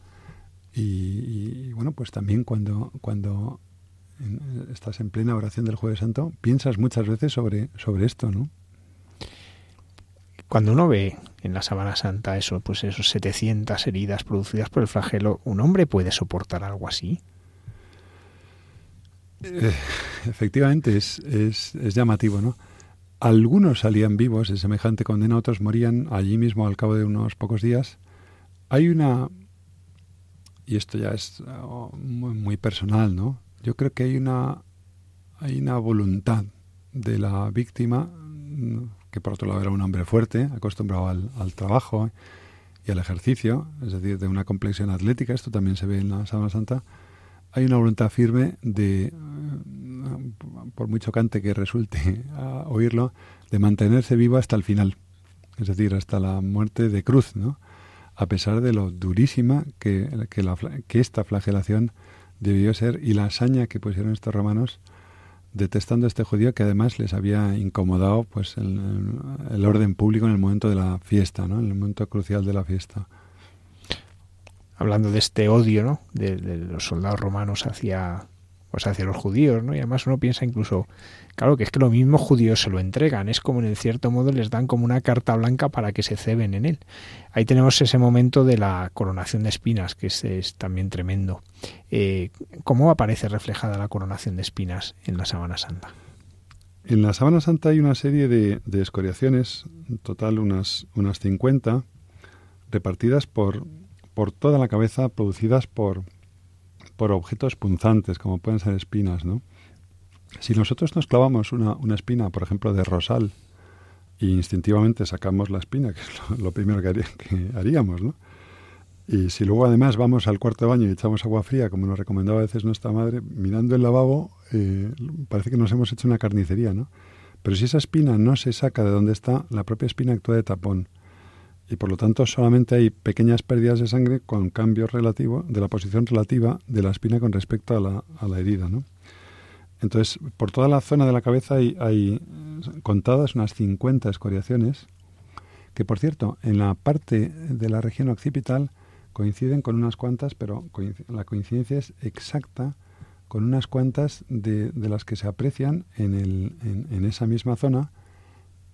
y, bueno, pues también cuando, cuando estás en plena oración del Jueves Santo, piensas muchas veces sobre, sobre esto, ¿no? Cuando uno ve en la Sabana Santa eso, pues esos 700 heridas producidas por el flagelo, ¿un hombre puede soportar algo así? Eh, efectivamente, es, es, es, llamativo, ¿no? Algunos salían vivos de semejante condena, otros morían allí mismo al cabo de unos pocos días. Hay una, y esto ya es oh, muy, personal, ¿no? Yo creo que hay una, hay una voluntad de la víctima que por otro lado era un hombre fuerte, acostumbrado al, trabajo y al ejercicio, es decir, de una complexión atlética, esto también se ve en la Sábana Santa, hay una voluntad firme de, eh, por muy chocante que resulte oírlo, de mantenerse vivo hasta el final, es decir, hasta la muerte de cruz, ¿no? A pesar de lo durísima que, que, esta flagelación debió ser y la hazaña que pusieron estos romanos detestando a este judío que además les había incomodado pues el, el, orden público en el momento de la fiesta, ¿no? en el momento crucial de la fiesta. Hablando de este odio ¿no? de, de los soldados romanos hacia, pues hacia los judíos, ¿no? Y además uno piensa incluso, claro, que es que los mismos judíos se lo entregan, es como en cierto modo les dan como una carta blanca para que se ceben en él. Ahí tenemos ese momento de la coronación de espinas, que es, también tremendo. Eh, ¿Cómo aparece reflejada la coronación de espinas en la Sábana Santa? En la Sábana Santa hay una serie de, de escoriaciones, en total unas, unas 50, repartidas por, por toda la cabeza, producidas por por objetos punzantes, como pueden ser espinas, ¿no? Si nosotros nos clavamos una, una espina, por ejemplo, de rosal, y instintivamente sacamos la espina, que es lo, primero que, haríamos, ¿no? Y si luego además vamos al cuarto de baño y echamos agua fría, como nos recomendaba a veces nuestra madre, mirando el lavabo, eh, parece que nos hemos hecho una carnicería, ¿no? Pero si esa espina no se saca de donde está, la propia espina actúa de tapón y por lo tanto solamente hay pequeñas pérdidas de sangre con cambios relativos de la posición relativa de la espina con respecto a la, a la herida. ¿no? Entonces, por toda la zona de la cabeza hay, contadas unas 50 escoriaciones que, por cierto, en la parte de la región occipital coinciden con unas cuantas, pero la coincidencia es exacta con unas cuantas de, de las que se aprecian en, el, en, en, esa misma zona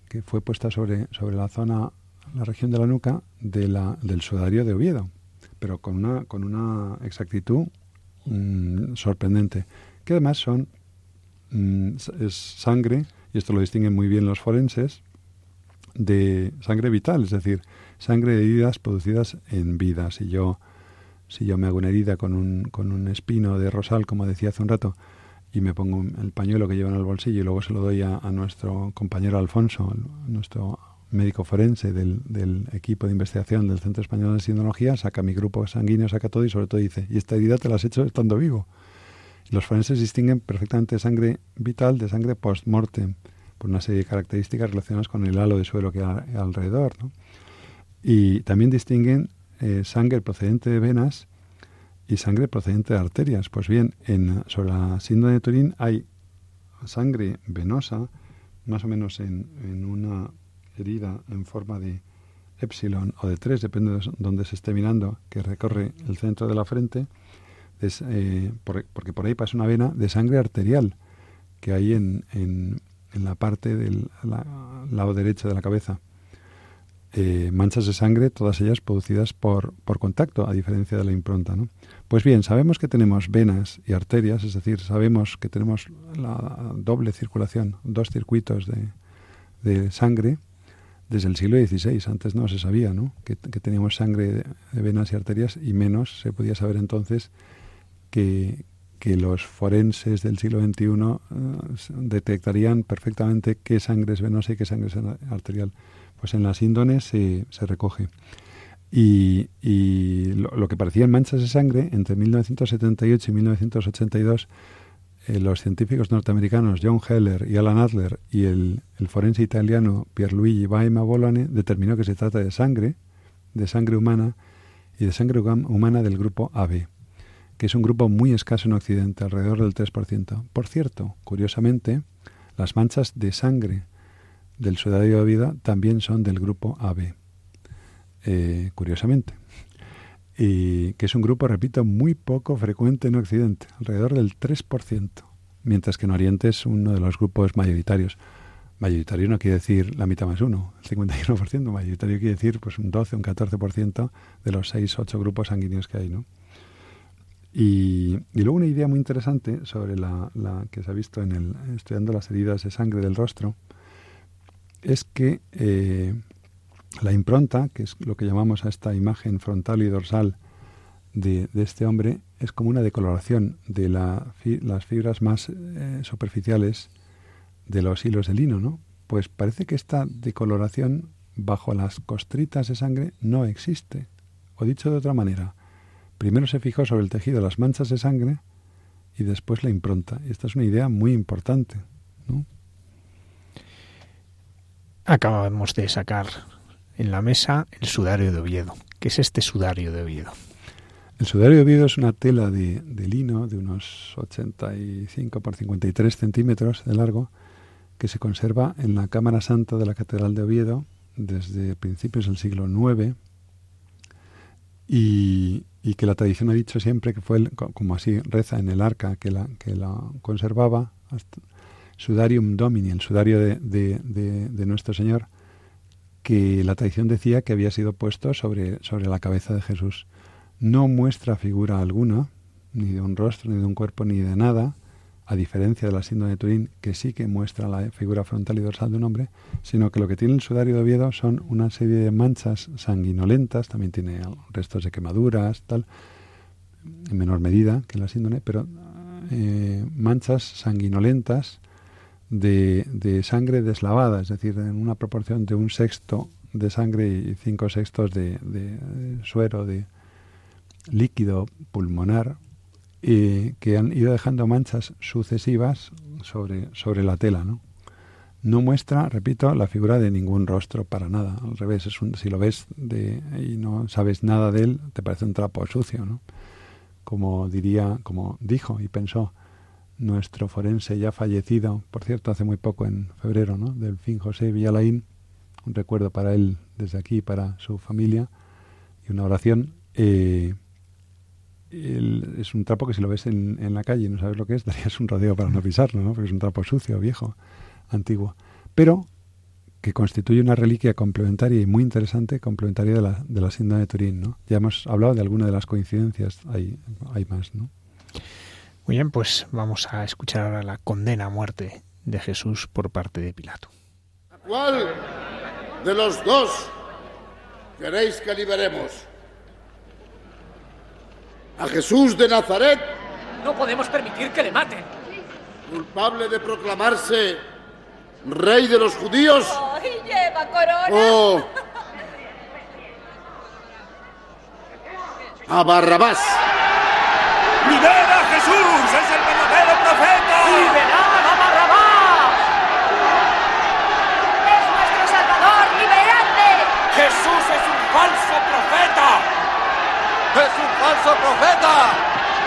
que fue puesta sobre, sobre la zona la región de la nuca de la, del sudario de Oviedo, pero con una, con una exactitud mm, sorprendente, que además son mm, es sangre, y esto lo distinguen muy bien los forenses, de sangre vital, es decir, sangre de heridas producidas en vida. Si yo, si yo me hago una herida con un, con un espino de rosal, como decía hace un rato, y me pongo el pañuelo que llevo en el bolsillo y luego se lo doy a, a nuestro compañero Alfonso, nuestro médico forense del, equipo de investigación del Centro Español de Sindonología, saca mi grupo sanguíneo, saca todo y sobre todo dice, y esta herida te la has hecho estando vivo. Los forenses distinguen perfectamente sangre vital de sangre post-mortem, por una serie de características relacionadas con el halo de suelo que hay alrededor. ¿no? Y también distinguen eh, sangre procedente de venas y sangre procedente de arterias. Pues bien, en, sobre la síndrome de Turín hay sangre venosa, más o menos en, en una herida en forma de epsilon o de 3, depende de dónde se esté mirando, que recorre el centro de la frente, eh, porque por ahí pasa una vena de sangre arterial que hay en, en, la parte del lado derecho de la cabeza. Eh, manchas de sangre, todas ellas producidas por, por contacto, a diferencia de la impronta. Pues bien, sabemos que tenemos venas y arterias, es decir, sabemos que tenemos la doble circulación, dos circuitos de, de sangre, desde el siglo XVI. Antes no se sabía ¿no? Que, teníamos sangre de venas y arterias y menos se podía saber entonces que, que los forenses del siglo XXI eh, detectarían perfectamente qué sangre es venosa y qué sangre es arterial. Pues en las índones se, se recoge. Y, y lo, que parecían manchas de sangre, entre 1978 y 1982, eh, los científicos norteamericanos John Heller y Alan Adler y el, el forense italiano Pierluigi Baima Bolone determinó que se trata de sangre, de sangre humana y de sangre humana del grupo AB que es un grupo muy escaso en Occidente, alrededor del 3%. Por cierto, curiosamente, las manchas de sangre del sudario de vida también son del grupo AB, eh, curiosamente. Y que es un grupo, repito, muy poco frecuente en Occidente, alrededor del 3%, mientras que en Oriente es uno de los grupos mayoritarios. Mayoritario no quiere decir la mitad más uno, el 51%, mayoritario quiere decir pues un 12, un 14% de los 6, 8 grupos sanguíneos que hay, ¿no? Y, luego una idea muy interesante sobre la, que se ha visto en el estudiando las heridas de sangre del rostro es que eh, la impronta, que es lo que llamamos a esta imagen frontal y dorsal de, este hombre, es como una decoloración de las fibras más eh, superficiales de los hilos de lino, ¿no? Pues parece que esta decoloración bajo las costritas de sangre no existe. O dicho de otra manera, Primero se fijó sobre el tejido las manchas de sangre y después la impronta. Esta es una idea muy importante. ¿no? Acabamos de sacar en la mesa el sudario de Oviedo. ¿Qué es este sudario de Oviedo? El sudario de Oviedo es una tela de, lino de unos 85 por 53 centímetros de largo que se conserva en la Cámara Santa de la Catedral de Oviedo desde principios del siglo IX y, que la tradición ha dicho siempre que fue, como así reza en el arca que la, que la conservaba, Sudarium Domini, el sudario de, de, nuestro Señor, que la tradición decía que había sido puesto sobre, sobre la cabeza de Jesús. No muestra figura alguna, ni de un rostro, ni de un cuerpo, ni de nada, a diferencia de la síndrome de Turín, que sí que muestra la figura frontal y dorsal de un hombre, sino que lo que tiene el sudario de Oviedo son una serie de manchas sanguinolentas, también tiene restos de quemaduras, tal, en menor medida que la síndrome, pero eh, manchas sanguinolentas de, de, sangre deslavada, es decir, en una proporción de un sexto de sangre y cinco sextos de, de suero, de líquido pulmonar, y que han ido dejando manchas sucesivas sobre, sobre la tela, ¿no? No muestra, repito, la figura de ningún rostro para nada. Al revés, es un, si lo ves de, y no sabes nada de él, te parece un trapo sucio, ¿no? Como diría, como dijo y pensó nuestro forense ya fallecido, por cierto, hace muy poco, en febrero, ¿no? Del fin José Villalaín, un recuerdo para él desde aquí, para su familia, y una oración. Eh, es un trapo que si lo ves en, en, la calle y no sabes lo que es, darías un rodeo para no pisarlo, ¿no? porque es un trapo sucio, viejo, antiguo. Pero que constituye una reliquia complementaria y muy interesante, complementaria de la, de la síndrome de Turín. ¿no? Ya hemos hablado de alguna de las coincidencias, hay, hay más. ¿no? Muy bien, pues vamos a escuchar ahora la condena a muerte de Jesús por parte de Pilato. ¿Cuál de los dos queréis que liberemos? a Jesús de Nazaret. No podemos permitir que le maten. Culpable de proclamarse rey de los judíos. Oh, y lleva corona. Oh. A Barrabás. ¡Libera a Jesús! ¡Es el verdadero profeta! ¡Liberad a Barrabás! ¡Es nuestro Salvador! ¡Liberadle! ¡Jesús es un falso profeta! ¡Es un falso profeta!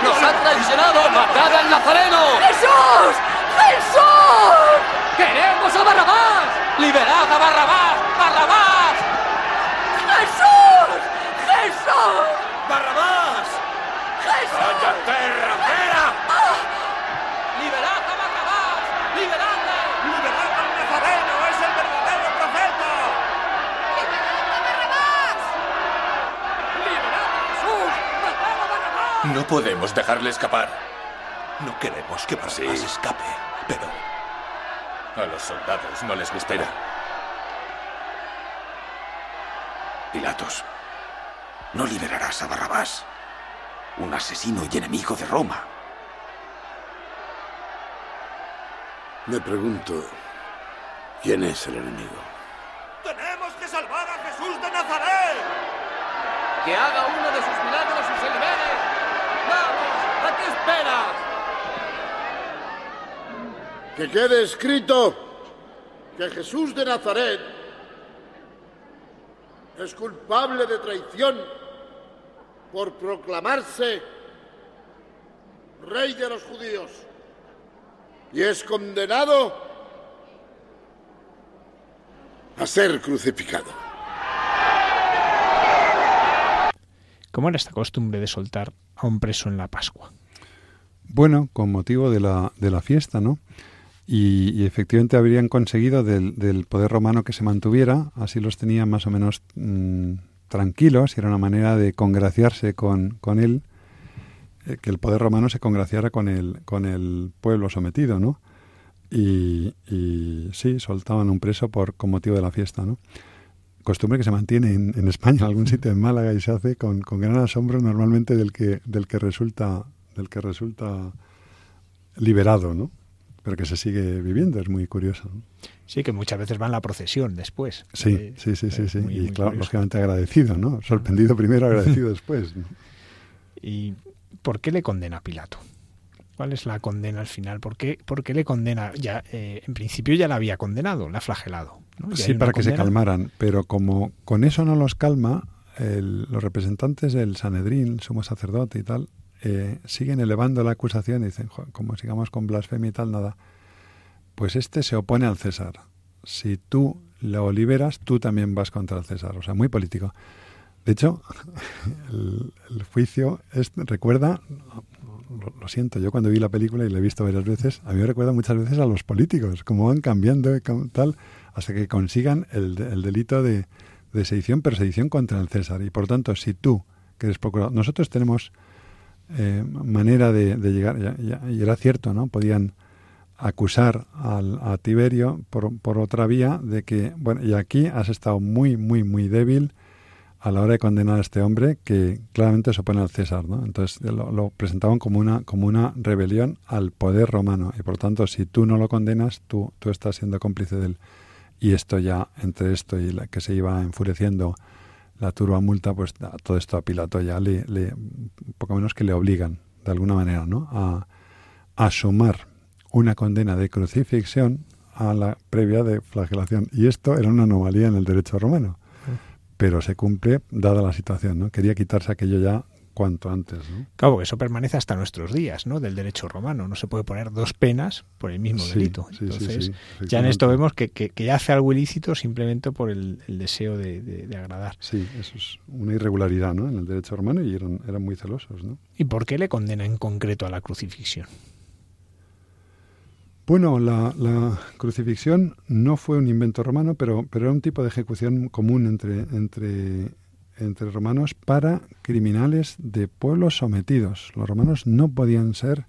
¡Nos ha traicionado! ¡Matad al Nazareno! ¡Jesús! ¡Jesús! ¡Queremos a Barrabás! ¡Liberad a Barrabás! ¡Barrabás! ¡Jesús! ¡Jesús! ¡Barrabás! ¡Jesús! ¡Cállate, rapera! Ah. ¡Liberad a Barrabás! ¡Liberadle! ¡Liberad al Nazareno! ¡Es el verdadero profeta! No podemos dejarle escapar. No queremos que Barrabás escape, pero... A los soldados no les gusta. Pilatos, no liberarás a Barrabás, un asesino y enemigo de Roma. Me pregunto, ¿quién es el enemigo? ¡Tenemos que salvar a Jesús de Nazaret! ¡Que haga uno de sus milagros! ¡Vamos! ¿A qué esperas? Que quede escrito que Jesús de Nazaret es culpable de traición por proclamarse rey de los judíos y es condenado a ser crucificado. ¿Cómo era esta costumbre de soltar un preso en la Pascua? Bueno, con motivo de la, de la fiesta, ¿no? Y, efectivamente habrían conseguido del, poder romano que se mantuviera, así los tenían más o menos mmm, tranquilos, y era una manera de congraciarse con, con él, eh, que el poder romano se congraciara con el, con el pueblo sometido, ¿no? Y, y, sí, soltaban un preso por, con motivo de la fiesta, ¿no? Costumbre que se mantiene en, en España, en algún sitio en Málaga, y se hace con, con gran asombro normalmente del que, del que resulta, del que resulta liberado, ¿no? pero que se sigue viviendo, es muy curioso. ¿no? Sí, que muchas veces va en la procesión después. Sí, eh, sí, sí, sí, sí. Muy, y muy claro, curioso. lógicamente agradecido, ¿no? Sorprendido primero, agradecido después. ¿no? ¿Y por qué le condena Pilato? ¿Cuál es la condena al final? ¿Por qué, por qué le condena? Ya, eh, en principio ya la había condenado, la ha flagelado. ¿No? Sí, para que condena. se calmaran, pero como con eso no los calma, el, los representantes del Sanedrín, sumo sacerdote y tal, eh, siguen elevando la acusación y dicen, como sigamos con blasfemia y tal, nada. Pues este se opone al César. Si tú lo liberas, tú también vas contra el César. O sea, muy político. De hecho, el, el juicio es, recuerda, lo, lo, siento, yo cuando vi la película y la he visto varias veces, a mí me recuerda muchas veces a los políticos, cómo van cambiando tal, hasta que consigan el, el delito de, de sedición, pero sedición contra el César. Y por tanto, si tú, que eres nosotros tenemos eh, manera de, de llegar, ya, y era cierto, ¿no? Podían acusar al, a Tiberio por, por, otra vía de que, bueno, y aquí has estado muy, muy, muy débil a la hora de condenar a este hombre que claramente se opone al César, ¿no? Entonces lo, lo, presentaban como una, como una rebelión al poder romano y por tanto si tú no lo condenas, tú, tú estás siendo cómplice de él. Y esto ya, entre esto y la que se iba enfureciendo la turba multa, pues todo esto a Pilato ya le, le, poco menos que le obligan, de alguna manera, ¿no? A, a sumar una condena de crucifixión a la previa de flagelación. Y esto era una anomalía en el derecho romano. Pero se cumple dada la situación, ¿no? Quería quitarse aquello ya cuanto antes. ¿no? Claro, porque eso permanece hasta nuestros días, ¿no? Del derecho romano. No se puede poner dos penas por el mismo delito. sí, Entonces, sí, ya en esto vemos que, que, que hace algo ilícito simplemente por el, el deseo de, de- de agradar. Sí, eso es una irregularidad, ¿no? En el derecho romano y eran, eran muy celosos, ¿no? ¿Y por qué le condena en concreto a la crucifixión? Bueno, la, la crucifixión no fue un invento romano, pero, pero era un tipo de ejecución común entre, entre, entre romanos para criminales de pueblos sometidos. Los romanos no podían ser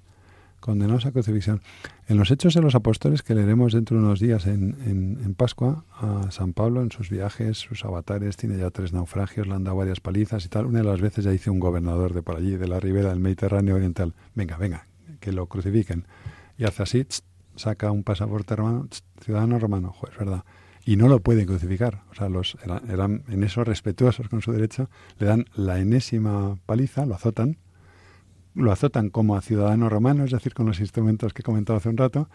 condenados a crucifixión. En los Hechos de los Apóstoles, que leeremos dentro de unos días en, en, Pascua, a San Pablo en sus viajes, sus avatares, tiene ya tres naufragios, le han dado varias palizas y tal. Una de las veces ya dice un gobernador de por allí, de la ribera del Mediterráneo Oriental, venga, venga, que lo crucifiquen. Y hace así, saca un pasaporte romano, ciudadano romano, jo, es verdad. Y no lo pueden crucificar. O sea, los eran, en eso respetuosos con su derecho, le dan la enésima paliza, lo azotan, lo azotan como a ciudadano romano, es decir, con los instrumentos que he comentado hace un rato,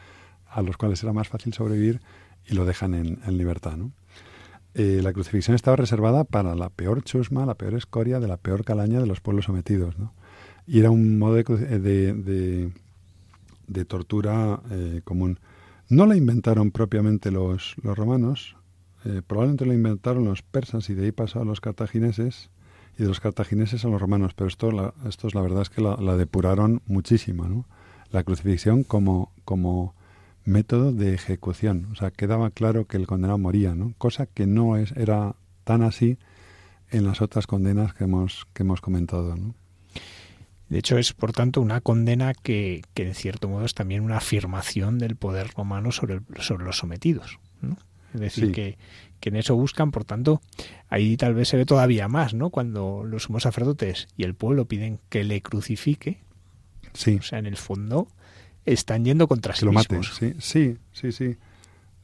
a los cuales era más fácil sobrevivir y lo dejan en, libertad. ¿no? Eh, la crucifixión estaba reservada para la peor chusma, la peor escoria de la peor calaña de los pueblos sometidos. ¿no? Y era un modo de, de, de, de tortura eh, común. No la inventaron propiamente los, los romanos, eh, probablemente lo inventaron los persas y de ahí pasó a los cartagineses y de los cartagineses a los romanos, pero esto, la, esto es la verdad es que la, la depuraron muchísimo, ¿no? La crucifixión como, como método de ejecución, o sea, quedaba claro que el condenado moría, ¿no? Cosa que no es, era tan así en las otras condenas que hemos, que hemos comentado, ¿no? De hecho, es por tanto una condena que, que en cierto modo es también una afirmación del poder romano sobre, el- sobre los sometidos. ¿no? Es decir, Sí. que, que en eso buscan, por tanto, ahí tal vez se ve todavía más, ¿no? Cuando los sumos sacerdotes y el pueblo piden que le crucifique. Sí. O sea, en el fondo están yendo contra sí lo mismos. sí, sí, sí, sí.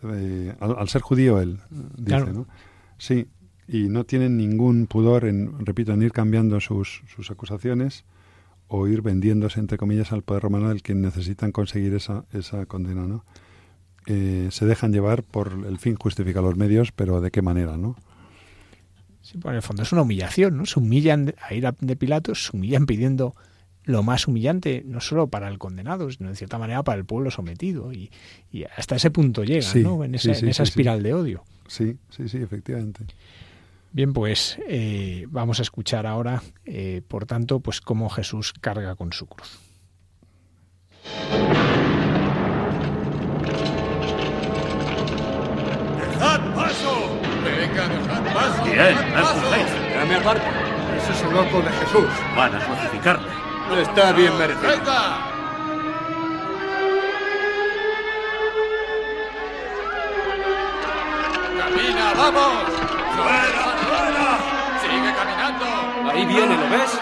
Eh, al, ser judío él, dice, ¿no? Sí, y no tienen ningún pudor en, repito, en ir cambiando sus, sus acusaciones o ir vendiéndose, entre comillas, al poder romano del que necesitan conseguir esa, esa condena, ¿no? Eh, se dejan llevar por el fin justifica los medios, pero ¿de qué manera, no? Sí, por el fondo es una humillación, ¿no? Se humillan a ir de Pilatos, se humillan pidiendo lo más humillante, no solo para el condenado, sino de cierta manera para el pueblo sometido. Y, hasta ese punto llega, ¿no? En esa, en esa espiral de odio. Sí, sí, sí, efectivamente. Bien, pues eh, vamos a escuchar ahora, eh, por tanto, pues cómo Jesús carga con su cruz. ¡Dejad paso! Venga, dejad paso. Bien, dejad paso. Dame aparte. Ese es el loco de Jesús. Van a crucificarle. Está bien merecido. ¡Venga! ¡Camina, vamos! ¡Fuera, fuera! ¡Sigue caminando! Ahí viene, ¿lo ves?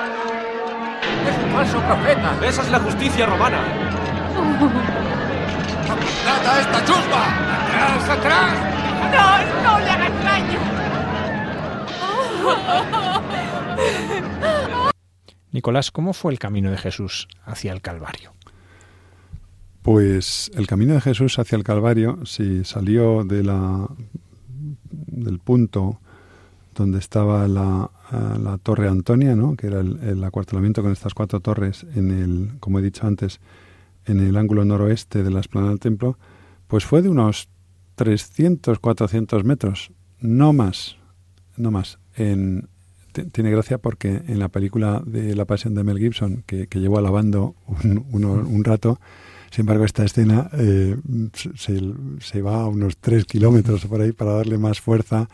Es un falso profeta. Esa es la justicia romana. ¡Nada esta chusma! ¡Atrás, atrás! No, no le hagas daño. Nicolás, ¿cómo fue el camino de Jesús hacia el Calvario? Pues el camino de Jesús hacia el Calvario, si salió de la, del punto donde estaba la, la Torre Antonia, ¿no? que era el, el, acuartelamiento con estas cuatro torres, en el, como he dicho antes, en el ángulo noroeste de la esplanada del templo, pues fue de unos 300, 400 metros, no más, no más. En, tiene gracia porque en la película de La Pasión de Mel Gibson, que, que llevo alabando un, un rato, sin embargo, esta escena eh, se, va a unos tres kilómetros por ahí para darle más fuerza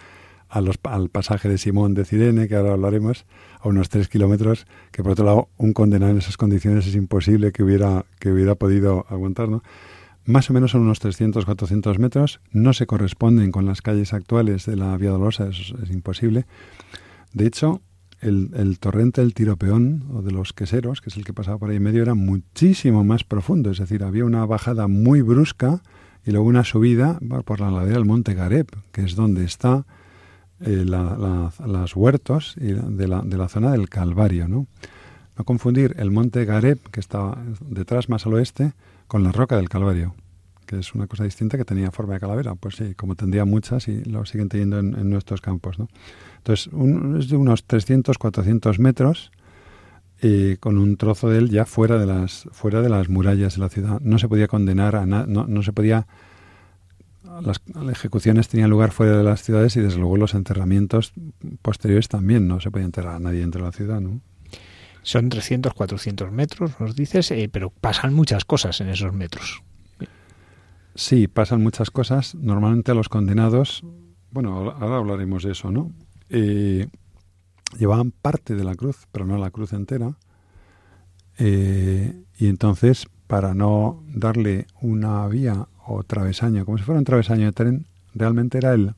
al pasaje de Simón de Cirene, que ahora hablaremos, a unos tres kilómetros, que por otro lado, un condenado en esas condiciones es imposible que hubiera, que hubiera podido aguantar, ¿no? Más o menos son unos 300, 400 metros, no se corresponden con las calles actuales de la Vía Dolorosa, eso es imposible. De hecho, el, torrente del Tiropeón o de los queseros, que es el que pasaba por ahí en medio, era muchísimo más profundo. Es decir, había una bajada muy brusca y luego una subida por la ladera del monte Gareb, que es donde está eh, la, la, las huertos de la, de la zona del Calvario. ¿no? no confundir el monte Gareb, que está detrás más al oeste, con la roca del Calvario que es una cosa distinta que tenía forma de calavera. Pues sí, como tendría muchas y lo siguen teniendo en, nuestros campos. ¿no? Entonces, es de unos 300, 400 metros y con un trozo de él ya fuera de las, fuera de las murallas de la ciudad. No se podía condenar a nada, no, no se podía... Las, las, ejecuciones tenían lugar fuera de las ciudades y desde luego los enterramientos posteriores también. No se podía enterrar a nadie dentro de la ciudad, ¿no? Son 300, 400 metros, nos dices, eh, pero pasan muchas cosas en esos metros. Sí, pasan muchas cosas. Normalmente a los condenados, bueno, ahora hablaremos de eso, ¿no? Eh, llevaban parte de la cruz, pero no la cruz entera. Eh, y entonces, para no darle una vía o travesaño, como si fuera un travesaño de tren, realmente era el,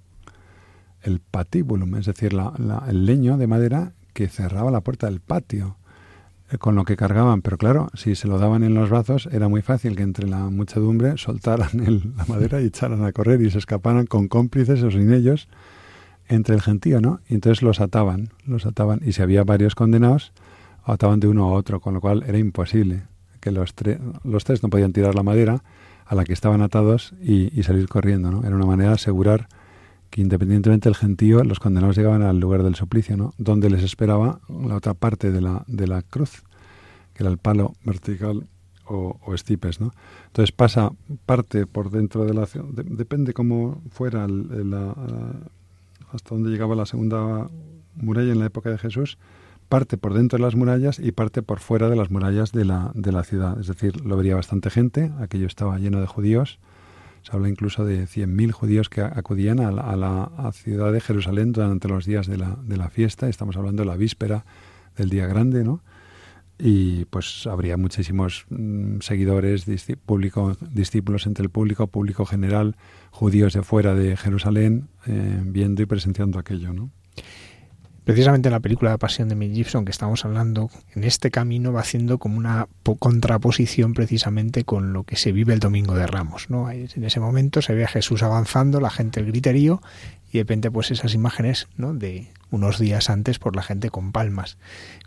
el patíbulum, es decir, la, la, el leño de madera que cerraba la puerta del patio con lo que cargaban, pero claro, si se lo daban en los brazos era muy fácil que entre la muchedumbre soltaran el, la madera y echaran a correr y se escaparan con cómplices o sin ellos entre el gentío, ¿no? Y entonces los ataban, los ataban y si había varios condenados, ataban de uno a otro, con lo cual era imposible que los, los tres no podían tirar la madera a la que estaban atados y, y salir corriendo, ¿no? Era una manera de asegurar que independientemente del gentío, los condenados llegaban al lugar del suplicio, ¿no? donde les esperaba la otra parte de la, de la cruz, que era el palo vertical o, o estipes. ¿no? Entonces pasa parte por dentro de la de, depende cómo fuera la, hasta donde llegaba la segunda muralla en la época de Jesús, parte por dentro de las murallas y parte por fuera de las murallas de la, de la ciudad. Es decir, lo vería bastante gente, aquello estaba lleno de judíos, se habla incluso de 100.000 judíos que acudían a la, ciudad de Jerusalén durante los días de la, de la, fiesta. Estamos hablando de la víspera del día grande, ¿no? Y pues habría muchísimos mmm, seguidores, público, discípulos entre el público, público general, judíos de fuera de Jerusalén, eh, viendo y presenciando aquello, ¿no? Precisamente en la película La Pasión de Mel Gibson que estamos hablando, en este camino va haciendo como una contraposición precisamente con lo que se vive el Domingo de Ramos. ¿no? En ese momento se ve a Jesús avanzando, la gente el griterío y de repente pues esas imágenes ¿no? de unos días antes por la gente con palmas.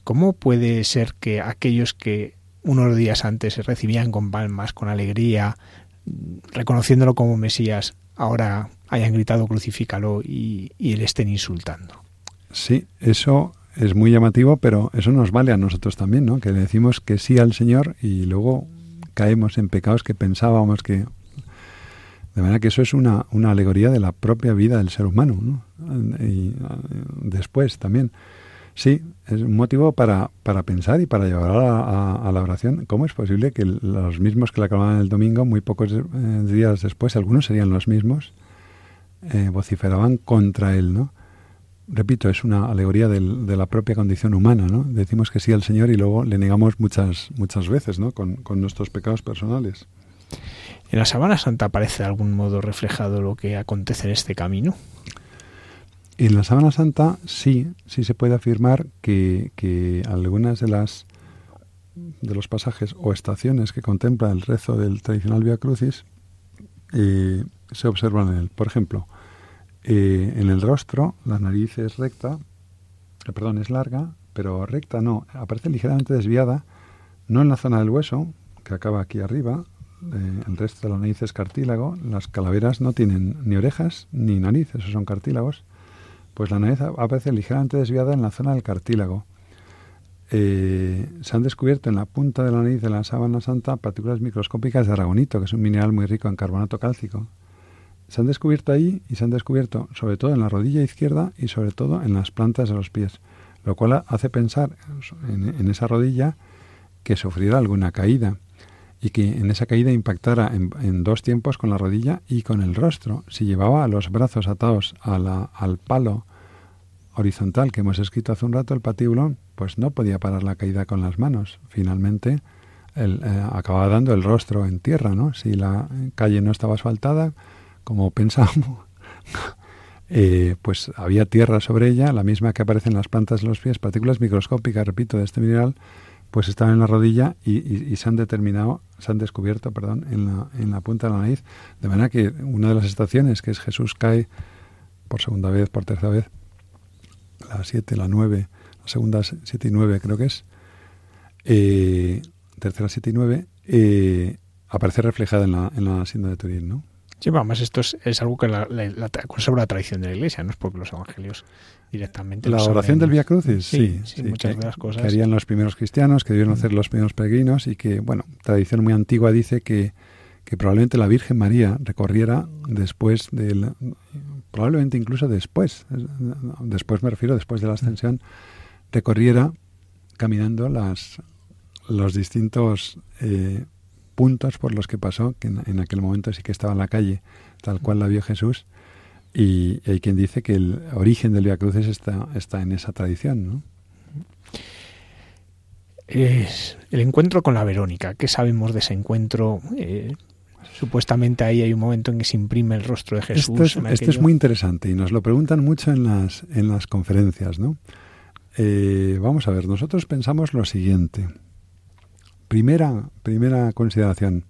¿Cómo puede ser que aquellos que unos días antes se recibían con palmas, con alegría, reconociéndolo como Mesías, ahora hayan gritado crucifícalo y, y le estén insultando? Sí, eso es muy llamativo, pero eso nos vale a nosotros también, ¿no? Que le decimos que sí al Señor y luego caemos en pecados que pensábamos que... De manera que eso es una, una alegoría de la propia vida del ser humano, ¿no? Y eh, después también. Sí, es un motivo para, para pensar y para llevar a, la oración. ¿Cómo es posible que los mismos que la aclamaban el domingo, muy pocos eh, días después, algunos serían los mismos, eh, vociferaban contra él, ¿no? Repito, es una alegoría del, de la propia condición humana, ¿no? Decimos que sí al Señor y luego le negamos muchas, muchas veces, ¿no? Con, con nuestros pecados personales. ¿En la Sabana Santa aparece de algún modo reflejado lo que acontece en este camino? En la Sábana Santa sí, sí se puede afirmar que, que algunas de las de los pasajes o estaciones que contempla el rezo del tradicional Via Crucis eh, se observan en él. Por ejemplo, eh, en el rostro la nariz es recta, eh, perdón, es larga, pero recta no, aparece ligeramente desviada, no en la zona del hueso, que acaba aquí arriba, eh, el resto de la nariz es cartílago, las calaveras no tienen ni orejas ni nariz, esos son cartílagos, pues la nariz aparece ligeramente desviada en la zona del cartílago. se han descubierto en la punta de la nariz de la sábana santa partículas microscópicas de aragonito, que es un mineral muy rico en carbonato cálcico. Se han descubierto ahí y se han descubierto sobre todo en la rodilla izquierda y sobre todo en las plantas de los pies, lo cual hace pensar en, esa rodilla que sufriera alguna caída y que en esa caída impactara en, dos tiempos con la rodilla y con el rostro. Si llevaba los brazos atados al palo horizontal que hemos escrito hace un rato, el patíbulo, pues no podía parar la caída con las manos. Finalmente eh, acababa dando el rostro en tierra, ¿no? Si la calle no estaba asfaltada, como pensamos, eh, pues había tierra sobre ella, la misma que aparece en las plantas de los pies, partículas microscópicas, repito, de este mineral, pues estaban en la rodilla y, se han determinado, se han descubierto, perdón, en la, en la punta de la nariz. De manera que una de las estaciones, que es Jesús cae por segunda vez, por tercera vez, la 7, la 9, la segunda 7 y 9 creo que es, eh, tercera 7 y 9, eh, aparece reflejada en la, en la hacienda de Turín, ¿no? Sí, además esto es, algo que la, sobre la tradición de la Iglesia, no es porque los evangelios directamente... La oración del Via Crucis, sí, sí, muchas de las cosas. Que harían los primeros cristianos, que debieron hacer los primeros peregrinos y que, bueno, tradición muy antigua dice que, que probablemente la Virgen María recorriera después del... probablemente incluso después, después me refiero, después de la ascensión, recorriera caminando las los distintos eh, puntos por los que pasó, que en, aquel momento sí que estaba en la calle, tal cual la vio Jesús, y, hay quien dice que el origen del Via Cruces está, está en esa tradición, ¿no? Es el encuentro con la Verónica. ¿Qué sabemos de ese encuentro? Eh, supuestamente ahí hay un momento en que se imprime el rostro de Jesús. Esto es, es muy interesante y nos lo preguntan mucho en las, en las conferencias, ¿no? Eh, vamos a ver, nosotros pensamos lo siguiente. Primera, primera consideración.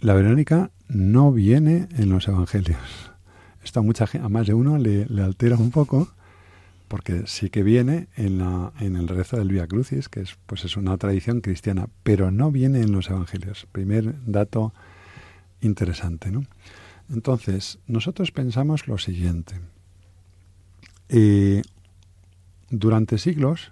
La Verónica no viene en los evangelios. Esto a, mucha, a más de uno le, altera un poco, porque sí que viene en, el rezo del Via Crucis, que es, pues es una tradición cristiana, pero no viene en los evangelios. Primer dato interesante. ¿no? Entonces, nosotros pensamos lo siguiente. Eh, durante siglos,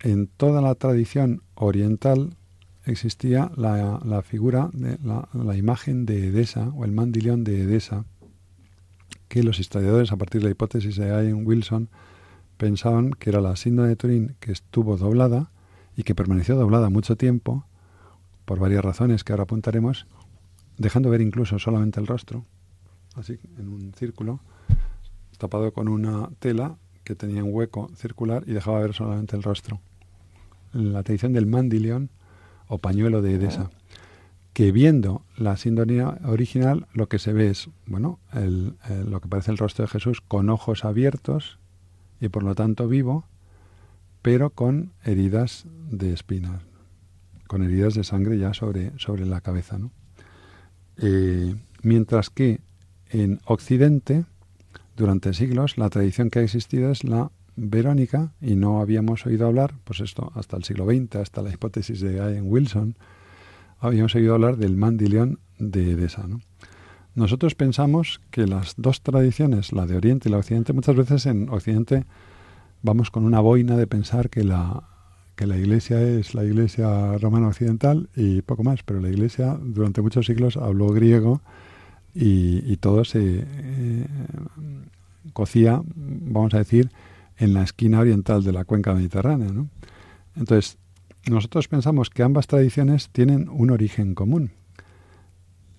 en toda la tradición oriental existía la, figura, de la, imagen de Edesa o el mandilión de Edesa, que los historiadores, a partir de la hipótesis de Ian Wilson, pensaban que era la síndrome de Turín que estuvo doblada y que permaneció doblada mucho tiempo, por varias razones que ahora apuntaremos, dejando ver incluso solamente el rostro, así en un círculo, tapado con una tela que tenía un hueco circular y dejaba ver solamente el rostro la tradición del mandilión o pañuelo de Edesa, que viendo la sintonía original lo que se ve es, bueno, el, lo que parece el rostro de Jesús con ojos abiertos y por lo tanto vivo, pero con heridas de espinas, con heridas de sangre ya sobre, sobre la cabeza. ¿no? Eh, mientras que en Occidente, durante siglos, la tradición que ha existido es la verónica y no habíamos oído hablar, pues esto hasta el siglo XX, hasta la hipótesis de Ian Wilson, habíamos oído hablar del mandilión de Edesa. ¿no? Nosotros pensamos que las dos tradiciones, la de Oriente y la de Occidente, muchas veces en Occidente vamos con una boina de pensar que la, que la Iglesia es la Iglesia romana occidental y poco más, pero la Iglesia durante muchos siglos habló griego y, todo se eh, cocía, vamos a decir, en la esquina oriental de la cuenca mediterránea. ¿no? Entonces, nosotros pensamos que ambas tradiciones tienen un origen común.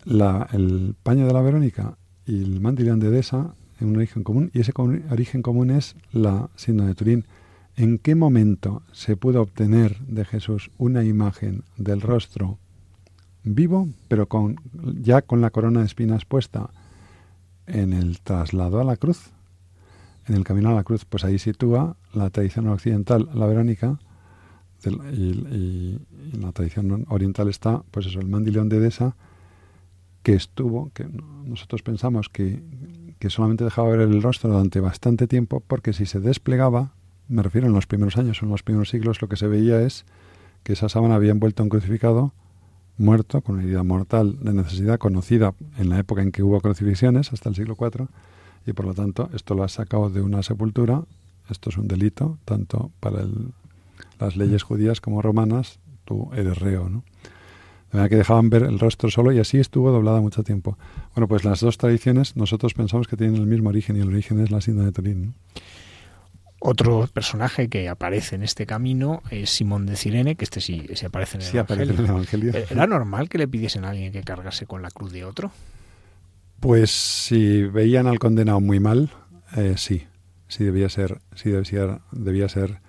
La, el paño de la Verónica y el mandilión de Edesa en un origen común, y ese origen común es la síndrome de Turín. ¿En qué momento se pudo obtener de Jesús una imagen del rostro vivo, pero con, ya con la corona de espinas puesta en el traslado a la cruz? En el camino a la cruz, pues ahí sitúa la tradición occidental, la Verónica, y, la tradición oriental está, pues eso, el mandileón de Edesa, que estuvo, que nosotros pensamos que, que solamente dejaba ver el rostro durante bastante tiempo, porque si se desplegaba, me refiero en los primeros años, en los primeros siglos, lo que se veía es que esa sábana había envuelto a un crucificado muerto, con una herida mortal de necesidad conocida en la época en que hubo crucifixiones, hasta el siglo IV, y por lo tanto esto lo ha sacado de una sepultura, esto es un delito, tanto para las leyes judías como romanas, tú eres reo, ¿no? De manera que dejaban ver el rostro solo y así estuvo doblada mucho tiempo. Bueno, pues las dos tradiciones nosotros pensamos que tienen el mismo origen y el origen es la síndrome de Turín. Otro personaje que aparece en este camino es Simón de Cirene, que este sí, aparece en el, Evangelio. en el Evangelio. ¿Era normal que le pidiesen a alguien que cargase con la cruz de otro? Pues si veían al condenado muy mal, eh, sí, sí debía ser, sí debía, debía ser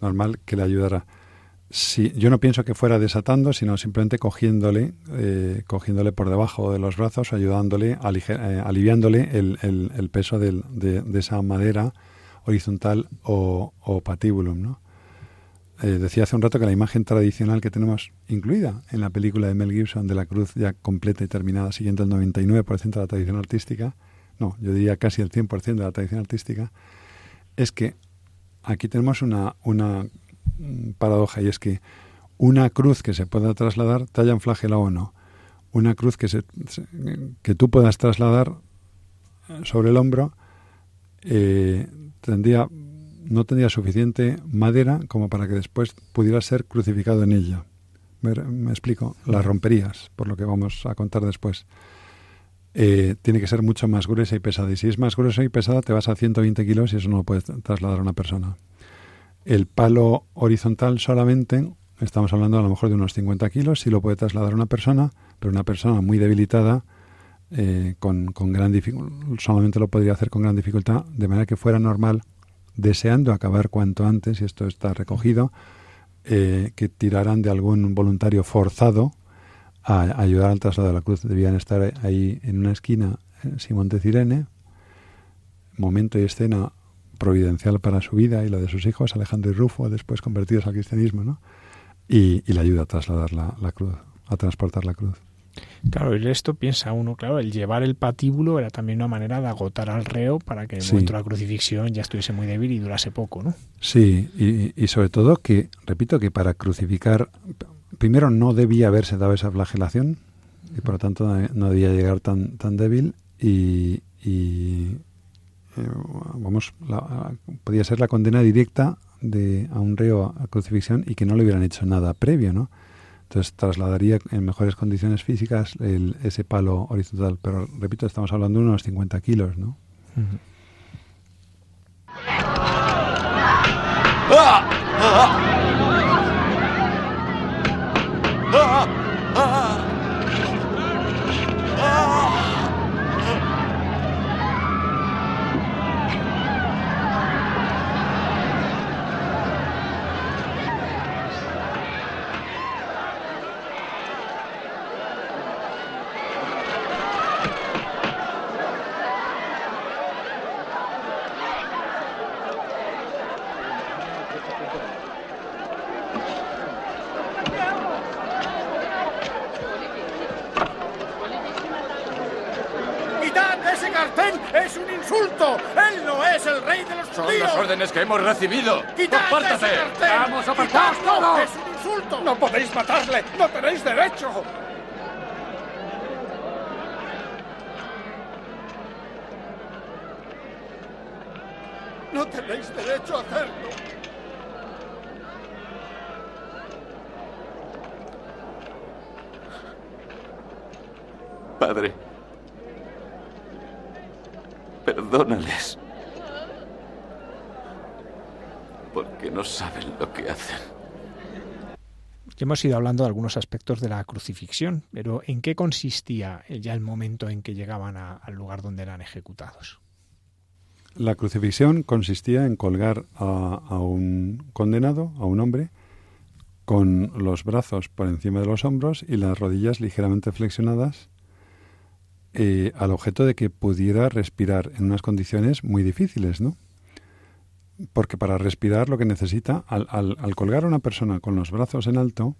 normal que le ayudara sí, yo no pienso que fuera desatando, sino simplemente cogiéndole, eh, cogiéndole por debajo de los brazos, ayudándole, eh, aliviándole el, el, peso de, de, esa madera horizontal o, o ¿no? Eh, decía hace un rato que la imagen tradicional que tenemos incluida en la película de Mel Gibson de la cruz ya completa y terminada, siguiendo el 99% de la tradición artística, no, yo diría casi el 100% de la tradición artística, es que aquí tenemos una, una paradoja y es que una cruz que se pueda trasladar, te hayan flagelado o no, una cruz que, se, que tú puedas trasladar sobre el hombro, eh, tendría, no tendría suficiente madera como para que después pudiera ser crucificado en ella. Me, me explico, la romperías, por lo que vamos a contar después. Eh, tiene que ser mucho más gruesa y pesada. Y si es más gruesa y pesada, te vas a 120 kilos y eso no lo puedes trasladar a una persona. El palo horizontal solamente, estamos hablando a lo mejor de unos 50 kilos, si lo puede trasladar una persona, pero una persona muy debilitada, eh, con, con, gran solamente lo podría hacer con gran dificultad, de manera que fuera normal, deseando acabar cuanto antes, y esto está recogido, eh, que tiraran de algún voluntario forzado a, ayudar al traslado de la cruz. Debían estar ahí en una esquina eh, Simón de Cirene, momento y escena providencial para su vida y la de sus hijos, Alejandro y Rufo, después convertidos al cristianismo, ¿no? Y, y le ayuda a trasladar la, la, cruz, a transportar la cruz. Claro, y esto piensa uno, claro, el llevar el patíbulo era también una manera de agotar al reo para que el momento de la crucifixión ya estuviese muy débil y durase poco, ¿no? Sí, y, y, sobre todo que, repito, que para crucificar, primero no debía haberse dado esa flagelación y por lo tanto no debía llegar tan, tan débil y, y eh, vamos, podía ser la condena directa de, a un reo a crucifixión y que no le hubieran hecho nada previo, ¿no? Entonces trasladaría en mejores condiciones físicas el, ese palo horizontal. Pero repito, estamos hablando de unos 50 kilos, ¿no? Hemos recibido. ¡Quitad ¡Apártate! ¡Vamos, apartaos todos! ¡Es un insulto! No podéis matarle. No tenéis derecho. No tenéis derecho a hacerlo. Padre, perdónales. Porque no saben lo que hacen. Ya hemos ido hablando de algunos aspectos de la crucifixión, pero ¿en qué consistía ya el momento en que llegaban a- al lugar donde eran ejecutados? La crucifixión consistía en colgar a, a un condenado, a un hombre, con los brazos por encima de los hombros y las rodillas ligeramente flexionadas, eh, al objeto de que pudiera respirar en unas condiciones muy difíciles, ¿no? Porque para respirar lo que necesita, al, al- colgar a una persona con los brazos en alto,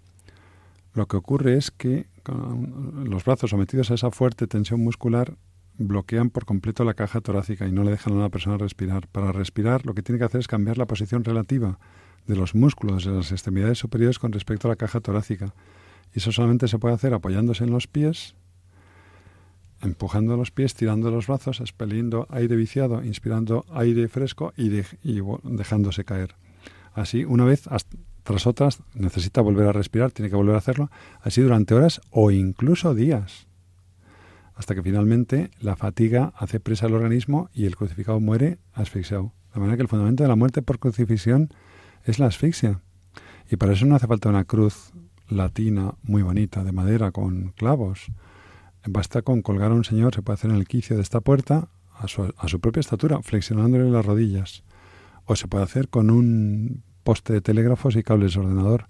lo que ocurre es que los brazos sometidos a esa fuerte tensión muscular bloquean por completo la caja torácica y no le dejan a una persona respirar. Para respirar lo que tiene que hacer es cambiar la posición relativa de los músculos de las extremidades superiores con respecto a la caja torácica. Y eso solamente se puede hacer apoyándose en los pies, empujando los pies, tirando los brazos, expeliendo aire viciado, inspirando aire fresco y, dejándose caer. Así, una vez tras otras, necesita volver a respirar, tiene que volver a hacerlo, así durante horas o incluso días hasta que finalmente la fatiga hace presa al organismo y el crucificado muere asfixiado. De manera que el fundamento de la muerte por crucifixión es la asfixia. Y para eso no hace falta una cruz latina muy bonita, de madera, con clavos. Basta con colgar a un señor, se puede hacer en el quicio de esta puerta, a su, propia estatura, flexionándole las rodillas. O se puede hacer con un poste de telégrafos y cables de ordenador.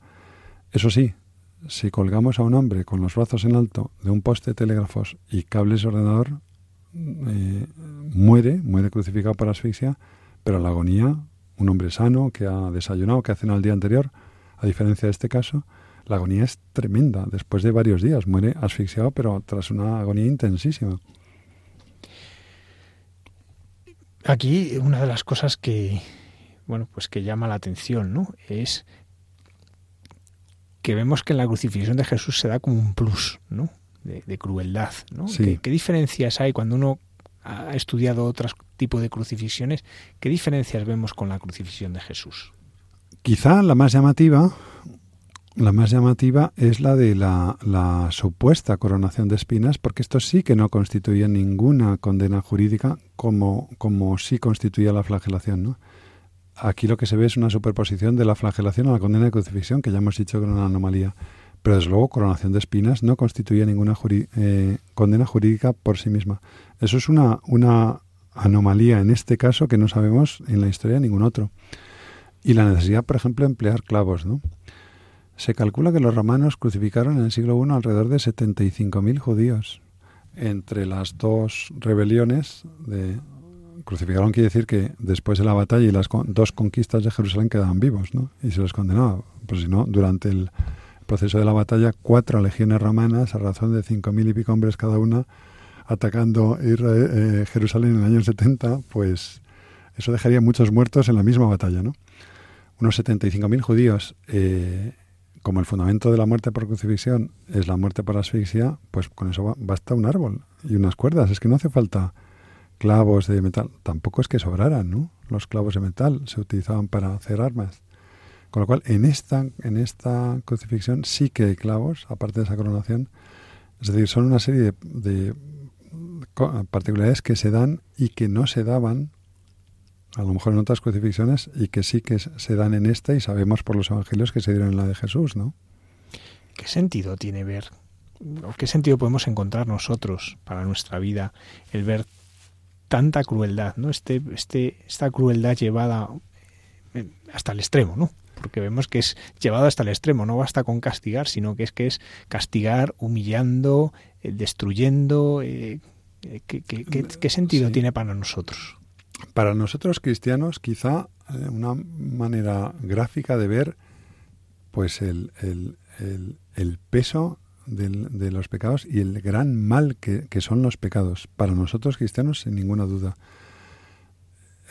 Eso sí, si colgamos a un hombre con los brazos en alto de un poste de telégrafos y cables de ordenador, eh, muere, muere crucificado por asfixia, pero la agonía, un hombre sano que ha desayunado, que ha cenado el día anterior, a diferencia de este caso, la agonía es tremenda. Después de varios días muere asfixiado, pero tras una agonía intensísima. Aquí una de las cosas que bueno, pues que llama la atención, ¿no? Es que vemos que en la crucifixión de Jesús se da como un plus, ¿no? De, de crueldad, ¿no? Sí. ¿Qué, qué diferencias hay cuando uno ha estudiado otros tipos de crucifixiones? ¿Qué diferencias vemos con la crucifixión de Jesús? Quizá la más llamativa, la más llamativa es la de la, supuesta coronación de espinas, porque esto sí que no constituía ninguna condena jurídica como, como sí constituía la flagelación. Aquí lo que se ve es una superposición de la flagelación a la condena de crucifixión, que ya hemos dicho que era una anomalía. Pero desde luego, coronación de espinas no constituye ninguna eh, condena jurídica por sí misma. Eso es una, una anomalía en este caso que no sabemos en la historia de ningún otro. Y la necesidad, por ejemplo, de emplear clavos, ¿no? Se calcula que los romanos crucificaron en el siglo I alrededor de 75.000 judíos. Entre las dos rebeliones de crucificaron quiere decir que después de la batalla y las dos conquistas de Jerusalén quedaban vivos, ¿no? Y se les condenaba. Pues si no, durante el proceso de la batalla, cuatro legiones romanas, a razón de cinco mil y pico hombres cada una, atacando Israel- eh, Jerusalén en el año 70, pues eso dejaría muchos muertos en la misma batalla, ¿no? Unos 75.000 judíos, eh, como el fundamento de la muerte por crucifixión es la muerte por asfixia, pues con eso ba- basta un árbol y unas cuerdas. Es que no hace falta clavos de metal. Tampoco es que sobraran, ¿no? Los clavos de metal se utilizaban para hacer armas. Con lo cual, en esta, en esta crucifixión sí que hay clavos, aparte de esa coronación. Es decir, son una serie de, de particularidades que se dan y que no se daban, a lo mejor en otras crucifixiones, y que sí que se dan en esta y sabemos por los evangelios que se dieron en la de Jesús, ¿no? ¿Qué sentido tiene ver? ¿O qué sentido podemos encontrar nosotros para nuestra vida el ver tanta crueldad, ¿no? Este, este, esta crueldad llevada eh, hasta el extremo, ¿no? Porque vemos que es llevado hasta el extremo, no basta con castigar, sino que es que es castigar humillando, eh, destruyendo. eh, eh, ¿qué, qué- qué- qué sentido Sí. tiene para nosotros? Para nosotros cristianos, quizá eh, una manera gráfica de ver pues el, el- el- peso de los pecados y el gran mal que, que son los pecados. Para nosotros cristianos, sin ninguna duda.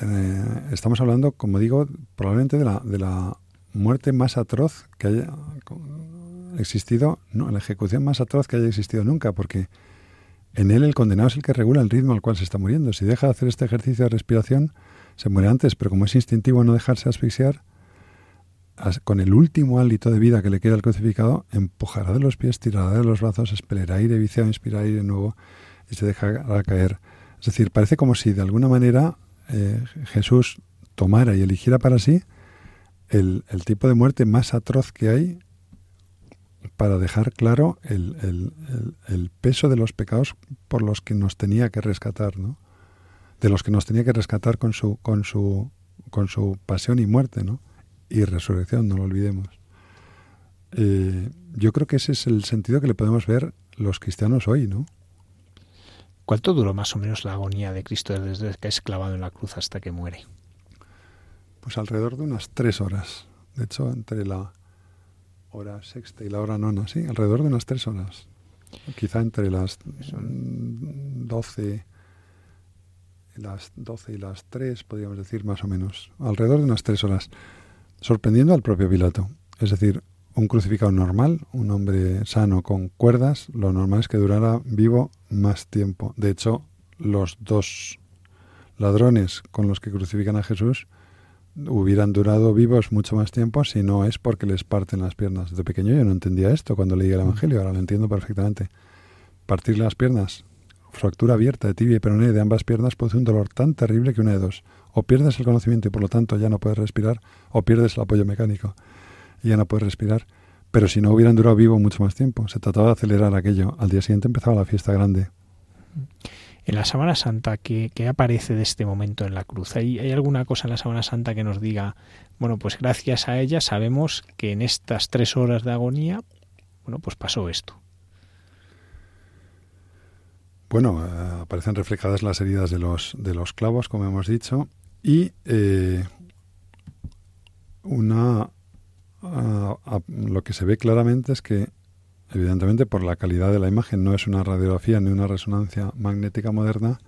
Eh, estamos hablando, como digo, probablemente de la, de la muerte más atroz que haya existido, no, la ejecución más atroz que haya existido nunca, porque en él el condenado es el que regula el ritmo al cual se está muriendo. Si deja de hacer este ejercicio de respiración, se muere antes, pero como es instintivo no dejarse asfixiar, as- con el último hálito de vida que le queda al crucificado, empujará de los pies, tirará de los brazos, esperará aire viciado, inspirar aire nuevo y se dejará caer. Es decir, parece como si de alguna manera eh, Jesús tomara y eligiera para sí el tipo de muerte más atroz que hay para dejar claro el, el- el- el peso de los pecados por los que nos tenía que rescatar, ¿no? De los que nos tenía que rescatar con su, con su, con su pasión y muerte, ¿no? Y resurrección, no lo olvidemos. Eh, yo creo que ese es el sentido que le podemos ver los cristianos hoy, ¿no? ¿Cuánto duró más o menos la agonía de Cristo desde que es clavado en la cruz hasta que muere? Pues alrededor de unas tres horas. De hecho, entre la hora sexta y la hora nona, sí, alrededor de unas tres horas. Quizá entre las mm, doce, las doce y las tres, podríamos decir más o menos. Alrededor de unas tres horas. Sorprendiendo al propio Pilato. Es decir, un crucificado normal, un hombre sano con cuerdas, lo normal es que durara vivo más tiempo. De hecho, los dos ladrones con los que crucifican a Jesús hubieran durado vivos mucho más tiempo si no es porque les parten las piernas. De pequeño yo no entendía esto cuando leía el Evangelio, ahora lo entiendo perfectamente. Partir las piernas, fractura abierta de tibia y peroné de ambas piernas produce un dolor tan terrible que una de dos. O pierdes el conocimiento y por lo tanto ya no puedes respirar, o pierdes el apoyo mecánico y ya no puedes respirar. Pero si no hubieran durado vivo mucho más tiempo, se trataba de acelerar aquello. Al día siguiente empezaba la fiesta grande. En la Sábana Santa, ¿qué, qué aparece de este momento en la cruz? ¿Hay, ¿Hay alguna cosa en la Sábana Santa que nos diga, bueno, pues gracias a ella sabemos que en estas tres horas de agonía, bueno, pues pasó esto? Bueno, eh, aparecen reflejadas las heridas de los, de los clavos, como hemos dicho, y eh, una a- a- lo que se ve claramente es que, evidentemente, por la calidad de la imagen, no es una radiografía ni una resonancia magnética moderna,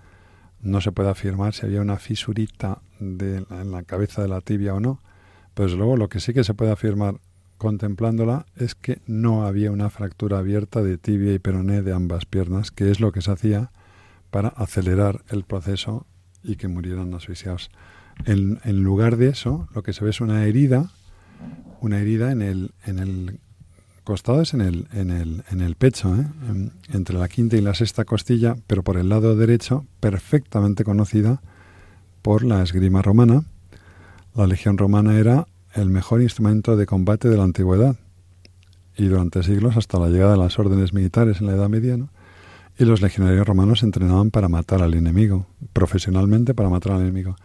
no se puede afirmar si había una fisurita de, en la cabeza de la tibia o no, desde luego lo que sí que se puede afirmar contemplándola es que no había una fractura abierta de tibia y peroné de ambas piernas, que es lo que se hacía para acelerar el proceso y que murieran asfixiados. En, en lugar de eso, lo que se ve es una herida, una herida en el, en el en el, en el, en el pecho, ¿eh? En- entre la quinta y la sexta costilla, pero por el lado derecho, perfectamente conocida por la esgrima romana. La legión romana era el mejor instrumento de combate de la antigüedad y durante siglos hasta la llegada de las órdenes militares en la Edad Media, y los legionarios romanos entrenaban para matar al enemigo, profesionalmente para matar al enemigo.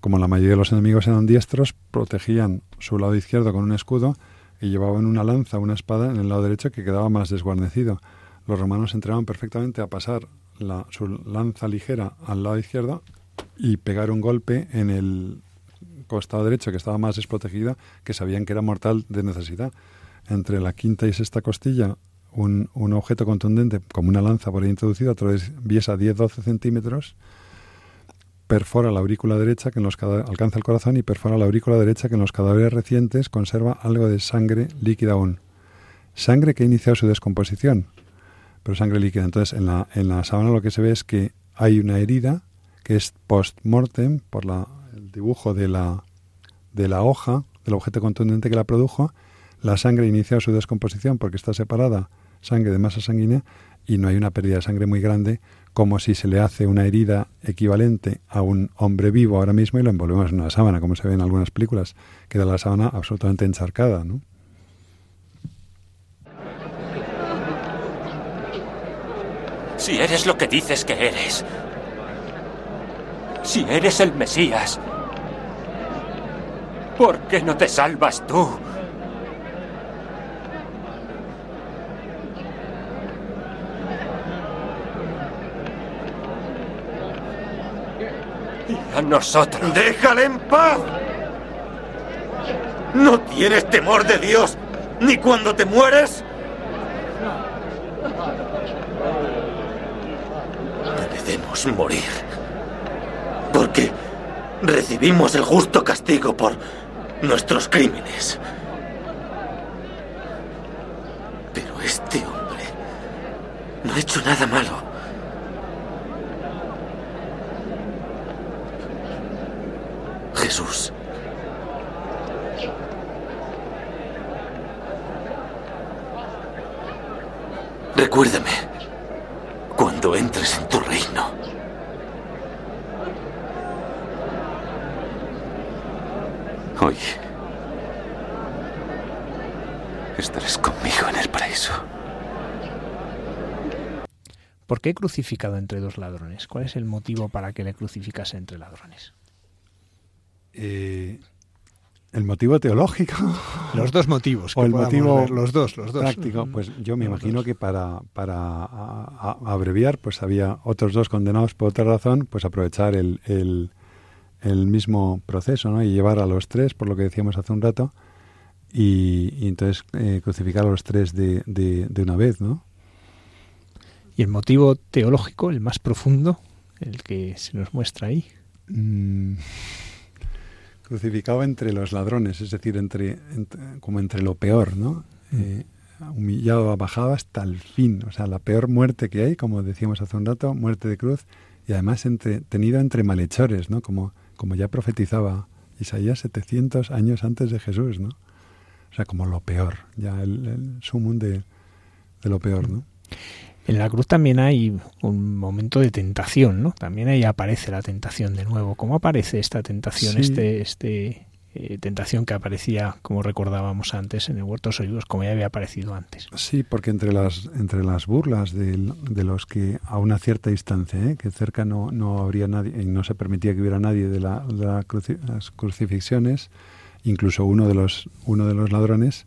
Como la mayoría de los enemigos eran diestros, protegían su lado izquierdo con un escudo y llevaban una lanza, una espada en el lado derecho que quedaba más desguarnecido. Los romanos se entrenaban perfectamente a pasar la, su lanza ligera al lado izquierdo y pegar un golpe en el costado derecho que estaba más desprotegido, que sabían que era mortal de necesidad. Entre la quinta y sexta costilla, un, un objeto contundente, como una lanza por ahí introducida, atraviesa 10-12 centímetros, perfora la aurícula derecha que en los alcanza el corazón y perfora la aurícula derecha que en los cadáveres recientes conserva algo de sangre líquida aún. Sangre que ha iniciado su descomposición, pero sangre líquida. Entonces, en la, en la sábana lo que se ve es que hay una herida que es post-mortem por la, el dibujo de la, de la hoja, del objeto contundente que la produjo. La sangre ha iniciado su descomposición porque está separada sangre de masa sanguínea y no hay una pérdida de sangre muy grande como si se le hace una herida equivalente a un hombre vivo ahora mismo y lo envolvemos en una sábana, como se ve en algunas películas. Queda la sábana absolutamente encharcada, ¿no? Si eres lo que dices que eres. Si eres el Mesías. ¿Por qué no te salvas tú? A nosotros. ¡Déjale en paz! ¿No tienes temor de Dios ni cuando te mueres? Merecemos morir. Porque recibimos el justo castigo por nuestros crímenes. Pero este hombre no ha hecho nada malo. Jesús. Recuérdame cuando entres en tu reino. Hoy estarás conmigo en el paraíso. ¿Por qué crucificado entre dos ladrones? ¿Cuál es el motivo para que le crucificase entre ladrones? Eh, el motivo teológico. Los dos motivos. o el motivo ver, los dos, los dos. práctico. Pues yo me Los imagino dos. que para, para a- a- abreviar, pues había otros dos condenados por otra razón, pues aprovechar el, el, el mismo proceso, ¿no? Y llevar a los tres, por lo que decíamos hace un rato, y, y entonces eh, crucificar a los tres de, de, de una vez, ¿no? Y el motivo teológico, el más profundo, el que se nos muestra ahí. Mm, crucificado entre los ladrones, es decir, entre, entre- como entre lo peor, ¿no? Eh, humillado, bajado hasta el fin, o sea, la peor muerte que hay, como decíamos hace un rato, muerte de cruz, y además entre, tenido entre malhechores, ¿no? Como, como ya profetizaba Isaías 700 años antes de Jesús, ¿no? O sea, como lo peor, ya el, el sumum de, de lo peor, ¿no? En la cruz también hay un momento de tentación, ¿no? También ahí aparece la tentación de nuevo. ¿Cómo aparece esta tentación, Sí. este, este eh, tentación que aparecía, como recordábamos antes, en el huerto de los olivos, como ya había aparecido antes? Sí, porque entre las entre las burlas de, los que a una cierta distancia, ¿eh? que cerca no, no habría nadie y no se permitía que hubiera nadie de, la, de la cruci- las crucifixiones, incluso uno de los uno de los ladrones,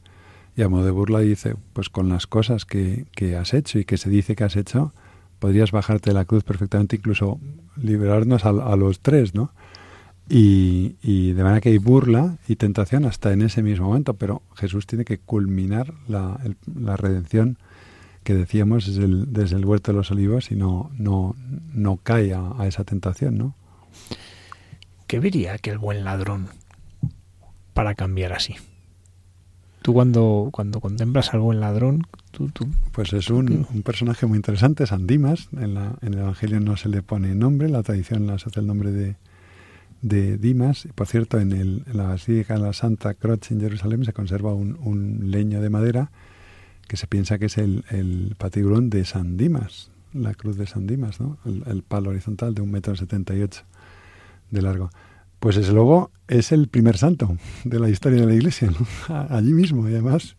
y a modo de burla dice, pues con las cosas que, que has hecho y que se dice que has hecho, podrías bajarte de la cruz perfectamente, incluso liberarnos a, a los tres, ¿no? Y, de manera que hay burla y tentación hasta en ese mismo momento, pero Jesús tiene que culminar la, la redención que decíamos desde el, huerto de los olivos y no, no, no cae a, a esa tentación, ¿no? ¿Qué vería aquel buen ladrón para cambiar así? Tú cuando, cuando contemplas al buen ladrón, tú, tú Pues es un, un personaje muy interesante, San Dimas. En, la- en el Evangelio no se le pone nombre, la tradición le asocia el nombre de, de Dimas. Por cierto, en, el, en la Basílica de la Santa Croce en Jerusalén se conserva un, un leño de madera que se piensa que es el, el patiburón de San Dimas, la cruz de San Dimas, ¿no? el, el palo horizontal de un metro setenta y ocho de largo. Pues ese luego es el primer santo de la historia de la Iglesia, ¿no? Allí mismo, y además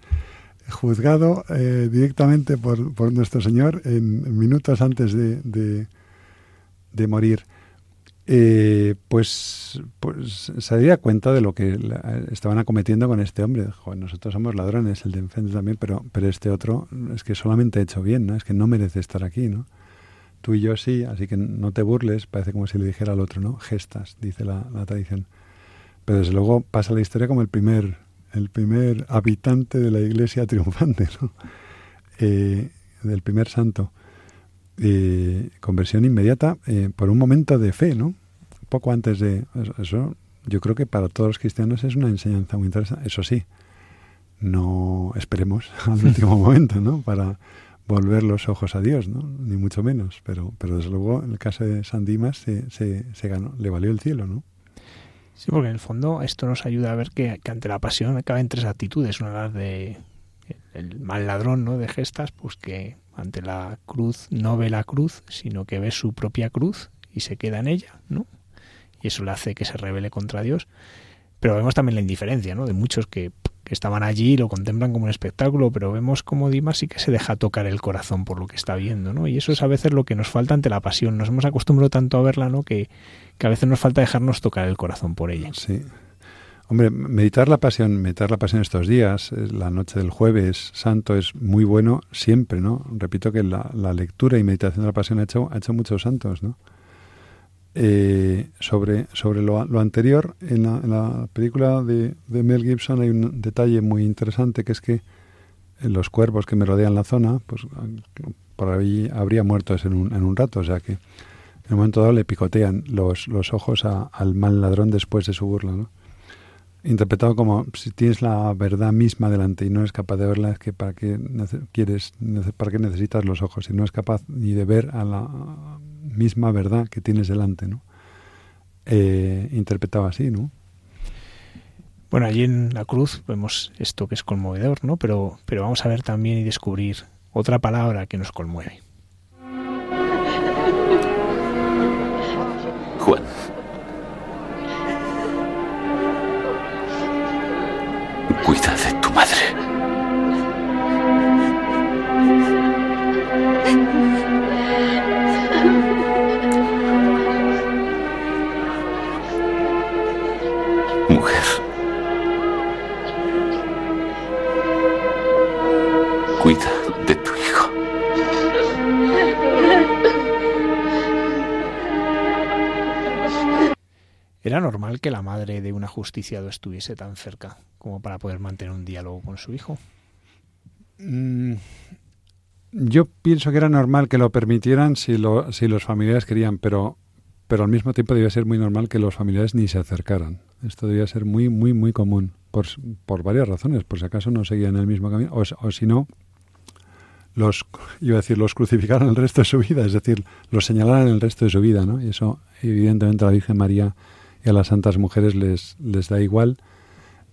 juzgado eh, directamente por, por nuestro Señor en minutos antes de, de, morir. Eh, pues, pues se daría cuenta de lo que estaban acometiendo con este hombre. Joder, nosotros somos ladrones, el de enfrente también, pero, pero este otro es que solamente ha hecho bien, ¿no? Es que no merece estar aquí, ¿no? Tú y yo sí, así que no te burles, parece como si le dijera al otro, ¿no? Gestas, dice la, tradición. Pero desde luego pasa la historia como el primer, el primer habitante de la iglesia triunfante, ¿no? Eh, del primer santo. Eh, conversión inmediata eh, por un momento de fe, ¿no? Poco antes de eso, yo creo que para todos los cristianos es una enseñanza muy interesante. Eso sí, no esperemos al último momento, ¿no? Para volver los ojos a Dios, ¿no? Ni mucho menos. Pero, pero desde luego, en el caso de San Dimas se, se, se ganó, le valió el cielo, ¿no? Sí, porque en el fondo esto nos ayuda a ver que, ante la pasión caben tres actitudes. Una las de el mal ladrón, ¿no? De gestas, pues que ante la cruz no ve la cruz, sino que ve su propia cruz y se queda en ella, ¿no? Y eso le hace que se rebele contra Dios. Pero vemos también la indiferencia, ¿no? De muchos que, que estaban allí y lo contemplan como un espectáculo, pero vemos como Dimas sí que se deja tocar el corazón por lo que está viendo, ¿no? Y eso es a veces lo que nos falta ante la pasión. Nos hemos acostumbrado tanto a verla, ¿no? Que, que a veces nos falta dejarnos tocar el corazón por ella. Sí. Hombre, meditar la pasión, meditar la pasión estos días, la noche del jueves santo es muy bueno siempre, ¿no? Repito que la, la lectura y meditación de la pasión ha hecho, ha hecho muchos santos, ¿no? Eh, sobre sobre lo, lo anterior, en la, película de, de, Mel Gibson hay un detalle muy interesante que es que los cuervos que me rodean la zona, pues por ahí habría muerto en un, en un rato. O sea que en un momento dado le picotean los, los ojos al mal ladrón después de su burla. ¿no? Interpretado como si tienes la verdad misma delante y no eres capaz de verla, es que para qué quieres, para qué necesitas los ojos si no es capaz ni de ver a la misma verdad que tienes delante, ¿no? Eh, interpretado así, ¿no? Bueno, allí en la cruz vemos esto que es conmovedor, ¿no? Pero, pero vamos a ver también y descubrir otra palabra que nos conmueve. Juan. ¿Era normal que la madre de un ajusticiado estuviese tan cerca como para poder mantener un diálogo con su hijo? Mm, yo pienso que era normal que lo permitieran si, lo, si los familiares querían, pero, pero al mismo tiempo debía ser muy normal que los familiares ni se acercaran. Esto debía ser muy, muy, muy común, por, por varias razones. Por si acaso no seguían el mismo camino, o, o si no, los, iba a decir, los crucificaron el resto de su vida, es decir, los señalaron el resto de su vida, ¿no? Y eso, evidentemente, la Virgen María y a las santas mujeres les, les da igual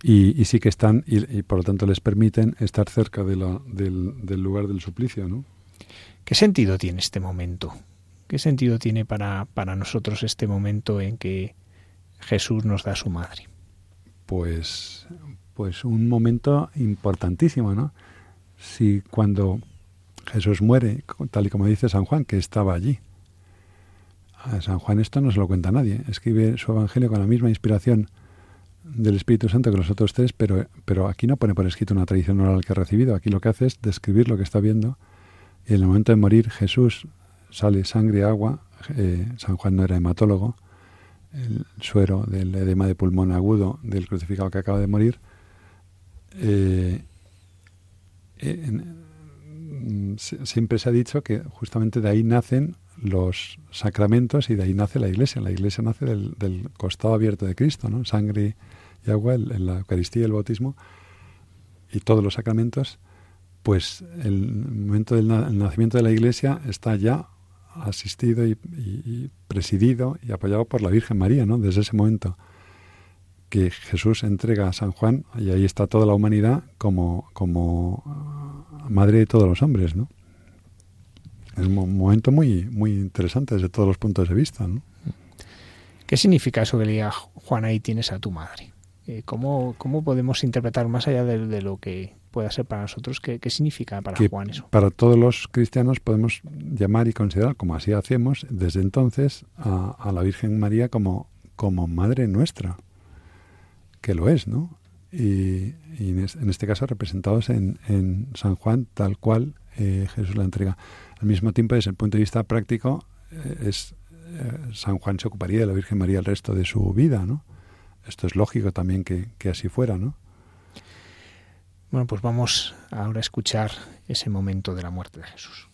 y, sí que están, y, por lo tanto les permiten estar cerca de la, del, del, lugar del suplicio, ¿no? ¿Qué sentido tiene este momento? ¿Qué sentido tiene para, para nosotros este momento en que Jesús nos da a su madre? Pues, pues un momento importantísimo, ¿no? Si cuando Jesús muere, tal y como dice San Juan, que estaba allí, a San Juan esto no se lo cuenta nadie. Escribe su evangelio con la misma inspiración del Espíritu Santo que los otros tres, pero, pero aquí no pone por escrito una tradición oral que ha recibido. Aquí lo que hace es describir lo que está viendo. Y en el momento de morir, Jesús sale sangre y agua. Eh, San Juan no era hematólogo. El suero del edema de pulmón agudo del crucificado que acaba de morir. Eh, en, siempre se ha dicho que justamente de ahí nacen los sacramentos y de ahí nace la iglesia. La iglesia nace del, del costado abierto de Cristo, ¿no? Sangre y agua en la Eucaristía y el bautismo y todos los sacramentos, pues el momento del el nacimiento de la iglesia está ya asistido y, y, presidido y apoyado por la Virgen María, ¿no? Desde ese momento que Jesús entrega a San Juan y ahí está toda la humanidad como, como madre de todos los hombres, ¿no? Es un momento muy, muy interesante desde todos los puntos de vista. ¿no? ¿Qué significa eso que le diga Juan ahí tienes a tu madre? Eh, ¿cómo, ¿Cómo podemos interpretar más allá de, de lo que pueda ser para nosotros? ¿Qué, qué significa para que Juan eso? Para todos los cristianos podemos llamar y considerar, como así hacemos desde entonces, a, a la Virgen María como, como madre nuestra, que lo es, ¿no? Y, y en, en, este caso representados en, en San Juan tal cual eh, Jesús la entrega. Al mismo tiempo, desde el punto de vista práctico, eh, es, eh, San Juan se ocuparía de la Virgen María el resto de su vida, ¿no? Esto es lógico también que, que así fuera, ¿no? Bueno, pues vamos ahora a escuchar ese momento de la muerte de Jesús.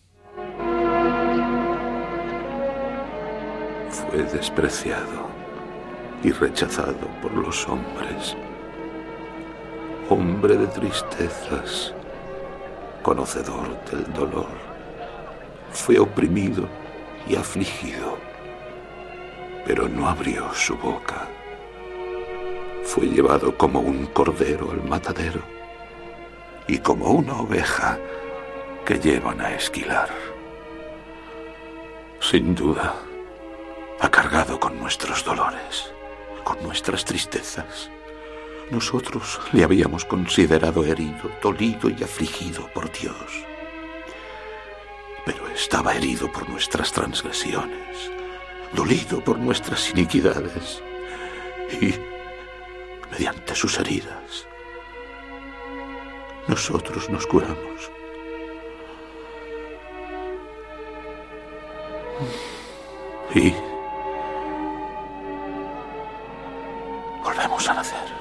Fue despreciado y rechazado por los hombres. Hombre de tristezas, conocedor del dolor. Fue oprimido y afligido, pero no abrió su boca. Fue llevado como un cordero al matadero y como una oveja que llevan a esquilar. Sin duda, ha cargado con nuestros dolores, con nuestras tristezas. Nosotros le habíamos considerado herido, dolido y afligido por Dios. Pero estaba herido por nuestras transgresiones, dolido por nuestras iniquidades y, mediante sus heridas, nosotros nos curamos. Y volvemos a nacer.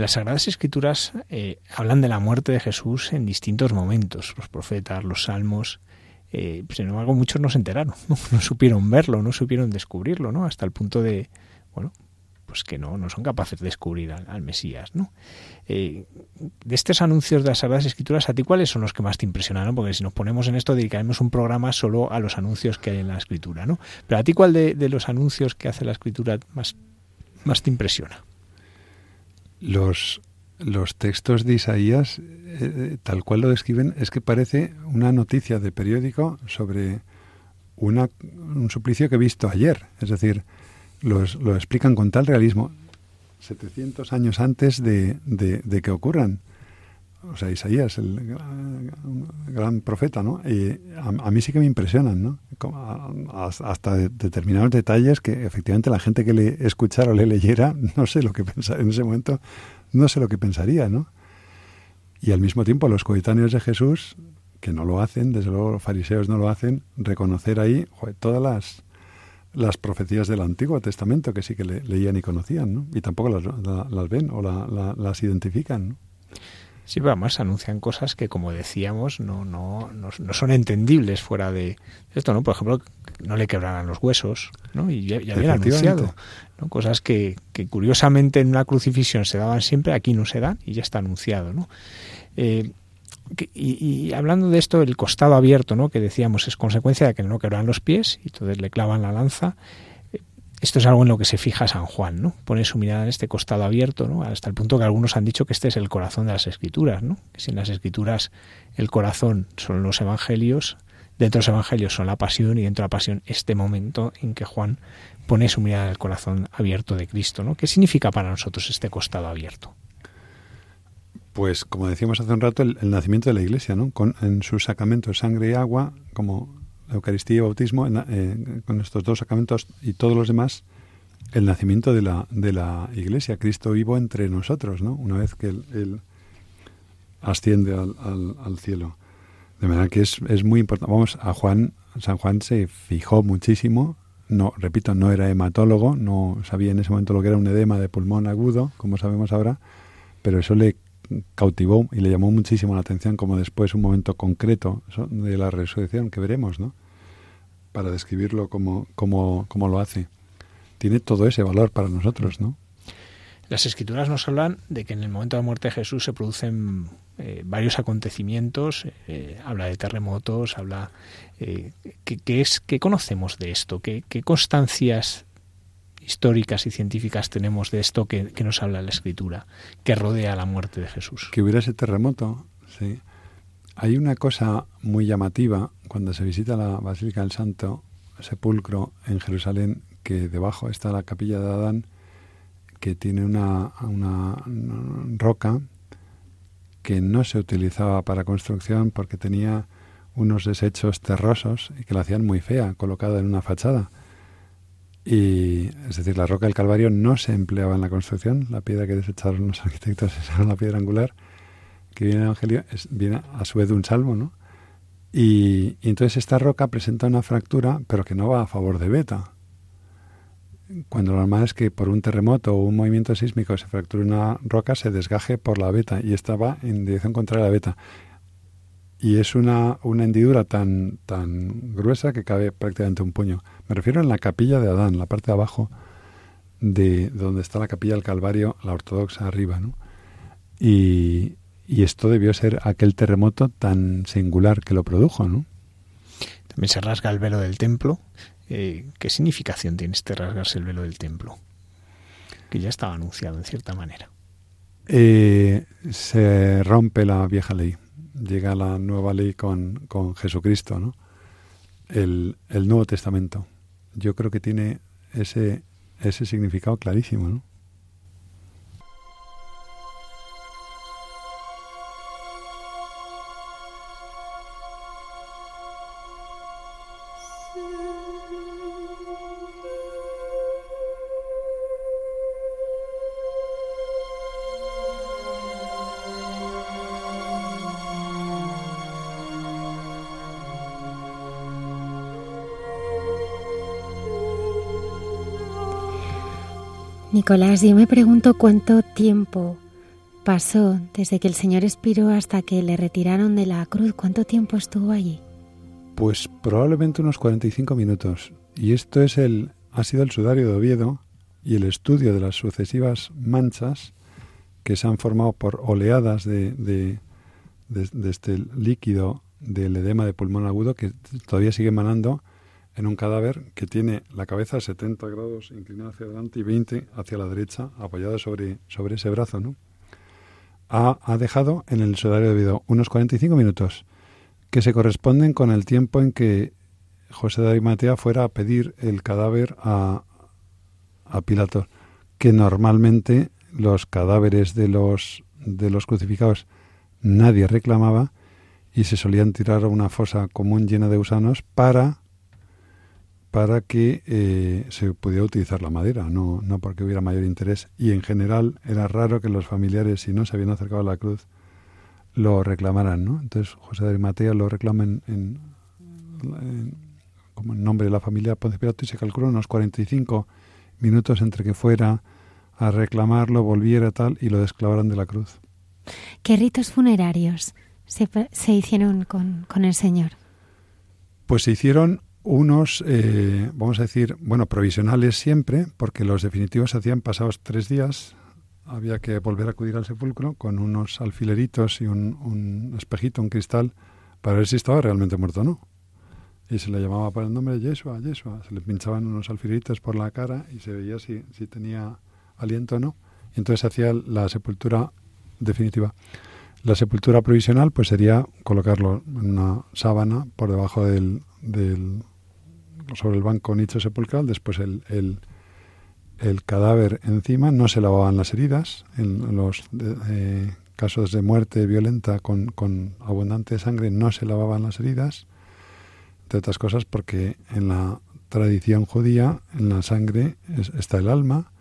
Las Sagradas Escrituras eh, hablan de la muerte de Jesús en distintos momentos. Los profetas, los salmos. Eh, sin embargo, muchos no se enteraron, ¿no? no supieron verlo, no supieron descubrirlo, ¿no? Hasta el punto de, bueno, pues que no, no son capaces de descubrir al, Mesías, ¿no? Eh, de estos anuncios de las Sagradas Escrituras, ¿a ti cuáles son los que más te impresionaron? Porque si nos ponemos en esto, dedicaremos un programa solo a los anuncios que hay en la Escritura, ¿no? Pero ¿a ti cuál de, de los anuncios que hace la Escritura más, más te impresiona? Los, los textos de Isaías, eh, eh, tal cual lo describen, es que parece una noticia de periódico sobre una, un suplicio que he visto ayer. Es decir, los, lo explican con tal realismo 700 años antes de, de que ocurran o sea, Isaías, el gran, profeta, ¿no? A, mí sí que me impresionan, ¿no? hasta determinados detalles que efectivamente la gente que le escuchara o le leyera, no sé lo que pensaría en ese momento, no sé lo que pensaría, ¿no? Y al mismo tiempo los coetáneos de Jesús, que no lo hacen, desde luego los fariseos no lo hacen, reconocer ahí todas las, las profecías del Antiguo Testamento que sí que leían y conocían, ¿no? Y tampoco las, las ven o las identifican, ¿no? Sí, pero además anuncian cosas que, como decíamos, no, no, no, son entendibles fuera de esto, ¿no? Por ejemplo, no le quebrarán los huesos, ¿no? Y ya, habían anunciado, ¿no? Cosas que, que, curiosamente en una crucifixión se daban siempre, aquí no se dan y ya está anunciado, ¿no? Eh, y, y, hablando de esto, el costado abierto, ¿no? Que decíamos es consecuencia de que no quebran los pies y entonces le clavan la lanza esto es algo en lo que se fija San Juan, ¿no? Pone su mirada en este costado abierto, ¿no? Hasta el punto que algunos han dicho que este es el corazón de las escrituras, ¿no? Que si en las escrituras el corazón son los evangelios, dentro de los evangelios son la pasión y dentro de la pasión este momento en que Juan pone su mirada en el corazón abierto de Cristo, ¿no? ¿Qué significa para nosotros este costado abierto? Pues como decíamos hace un rato, el, nacimiento de la Iglesia, ¿no? Con, en sus sacramentos sangre y agua, como Eucaristía y bautismo, eh, con estos dos sacramentos y todos los demás, el nacimiento de la, de la Iglesia, Cristo vivo entre nosotros, ¿no? Una vez que Él, asciende al, al, cielo. De manera que es, es muy importante. Vamos, a Juan, San Juan se fijó muchísimo, no, repito, no era hematólogo, no sabía en ese momento lo que era un edema de pulmón agudo, como sabemos ahora, pero eso le cautivó y le llamó muchísimo la atención como después un momento concreto de la resurrección que veremos, ¿no? Para describirlo como, como, como lo hace. Tiene todo ese valor para nosotros, ¿no? Las escrituras nos hablan de que en el momento de la muerte de Jesús se producen eh, varios acontecimientos, eh, habla de terremotos, habla... Eh, ¿qué, es, ¿Qué conocemos de esto? ¿Qué, qué constancias históricas y científicas tenemos de esto que, nos habla la escritura, que rodea la muerte de Jesús. Que hubiera ese terremoto, sí. Hay una cosa muy llamativa cuando se visita la Basílica del Santo Sepulcro en Jerusalén, que debajo está la capilla de Adán, que tiene una, una, roca que no se utilizaba para construcción porque tenía unos desechos terrosos y que la hacían muy fea, colocada en una fachada. Y, es decir, la roca del Calvario no se empleaba en la construcción, la piedra que desecharon los arquitectos era la piedra angular, que viene en el Evangelio, viene a su vez de un salmo, ¿no? Y, entonces esta roca presenta una fractura, pero que no va a favor de beta. Cuando lo normal es que por un terremoto o un movimiento sísmico se fracture una roca, se desgaje por la beta, y esta va en dirección contraria a la beta y es una, una hendidura tan, tan gruesa que cabe prácticamente un puño. Me refiero en la capilla de Adán, la parte de abajo de donde está la capilla del Calvario, la ortodoxa arriba, ¿no? Y, y esto debió ser aquel terremoto tan singular que lo produjo, ¿no? También se rasga el velo del templo. Eh, ¿Qué significación tiene este rasgarse el velo del templo? Que ya estaba anunciado en cierta manera. Eh, se rompe la vieja ley. Llega la nueva ley con, con Jesucristo, ¿no? El, el Nuevo Testamento. Yo creo que tiene ese, ese significado clarísimo, ¿no? Nicolás, yo me pregunto cuánto tiempo pasó desde que el Señor expiró hasta que le retiraron de la cruz. ¿Cuánto tiempo estuvo allí? Pues probablemente unos 45 minutos. Y esto es el, ha sido el sudario de Oviedo y el estudio de las sucesivas manchas que se han formado por oleadas de, de, de este líquido del edema de pulmón agudo que todavía sigue emanando en un cadáver que tiene la cabeza a 70 grados inclinada hacia adelante y 20 hacia la derecha, apoyada sobre, sobre ese brazo, ¿no? Ha, ha dejado en el sudario de Oviedo unos 45 minutos que se corresponden con el tiempo en que José de Arimatea fuera a pedir el cadáver a, a Pilato, que normalmente los cadáveres de los, de los crucificados nadie reclamaba y se solían tirar a una fosa común llena de gusanos para para que eh, se pudiera utilizar la madera, no, no porque hubiera mayor interés. Y en general era raro que los familiares, si no se habían acercado a la cruz, lo reclamaran, ¿no? Entonces José de Arimatea lo reclama en, como en nombre de la familia Ponce Pilato y se calculó unos 45 minutos entre que fuera a reclamarlo, volviera tal y lo desclavaran de la cruz. ¿Qué ritos funerarios se, se hicieron con, con el Señor? Pues se hicieron unos, eh, vamos a decir, bueno, provisionales siempre, porque los definitivos hacían pasados tres días. Había que volver a acudir al sepulcro con unos alfileritos y un, un espejito, un cristal, para ver si estaba realmente muerto o no. Y se le llamaba por el nombre de Yeshua, Yeshua. Se le pinchaban unos alfileritos por la cara y se veía si, si tenía aliento o no. Y entonces hacía la sepultura definitiva. La sepultura provisional pues sería colocarlo en una sábana por debajo del, del sobre el banco nicho sepulcral, después el, el, cadáver encima, no se lavaban las heridas, en los eh, casos de muerte violenta con, con abundante sangre no se lavaban las heridas, entre otras cosas porque en la tradición judía en la sangre está el alma,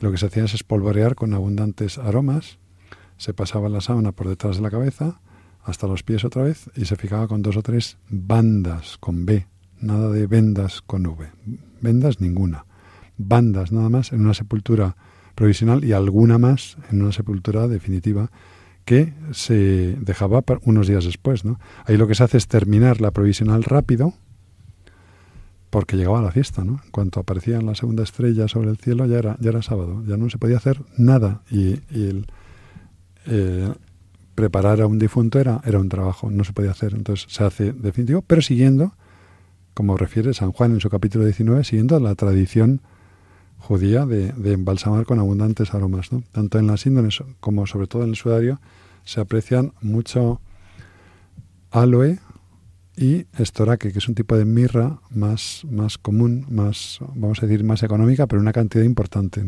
lo que se hacía es espolvorear con abundantes aromas, se pasaba la sábana por detrás de la cabeza, hasta los pies otra vez y se fijaba con dos o tres bandas con B, nada de vendas con V. Vendas ninguna. Bandas nada más en una sepultura provisional y alguna más en una sepultura definitiva que se dejaba unos días después. ¿no? Ahí lo que se hace es terminar la provisional rápido porque llegaba la fiesta. ¿no? En cuanto aparecía la segunda estrella sobre el cielo ya era, ya era sábado, ya no se podía hacer nada y, el, eh, preparar a un difunto era, era un trabajo, no se podía hacer. Entonces se hace definitivo, pero siguiendo como refiere San Juan en su capítulo 19, siguiendo la tradición judía de, embalsamar con abundantes aromas. Tanto en las índoles como sobre todo en el sudario se aprecian mucho aloe y estoraque, que es un tipo de mirra más, más común, más, vamos a decir, más económica, pero una cantidad importante.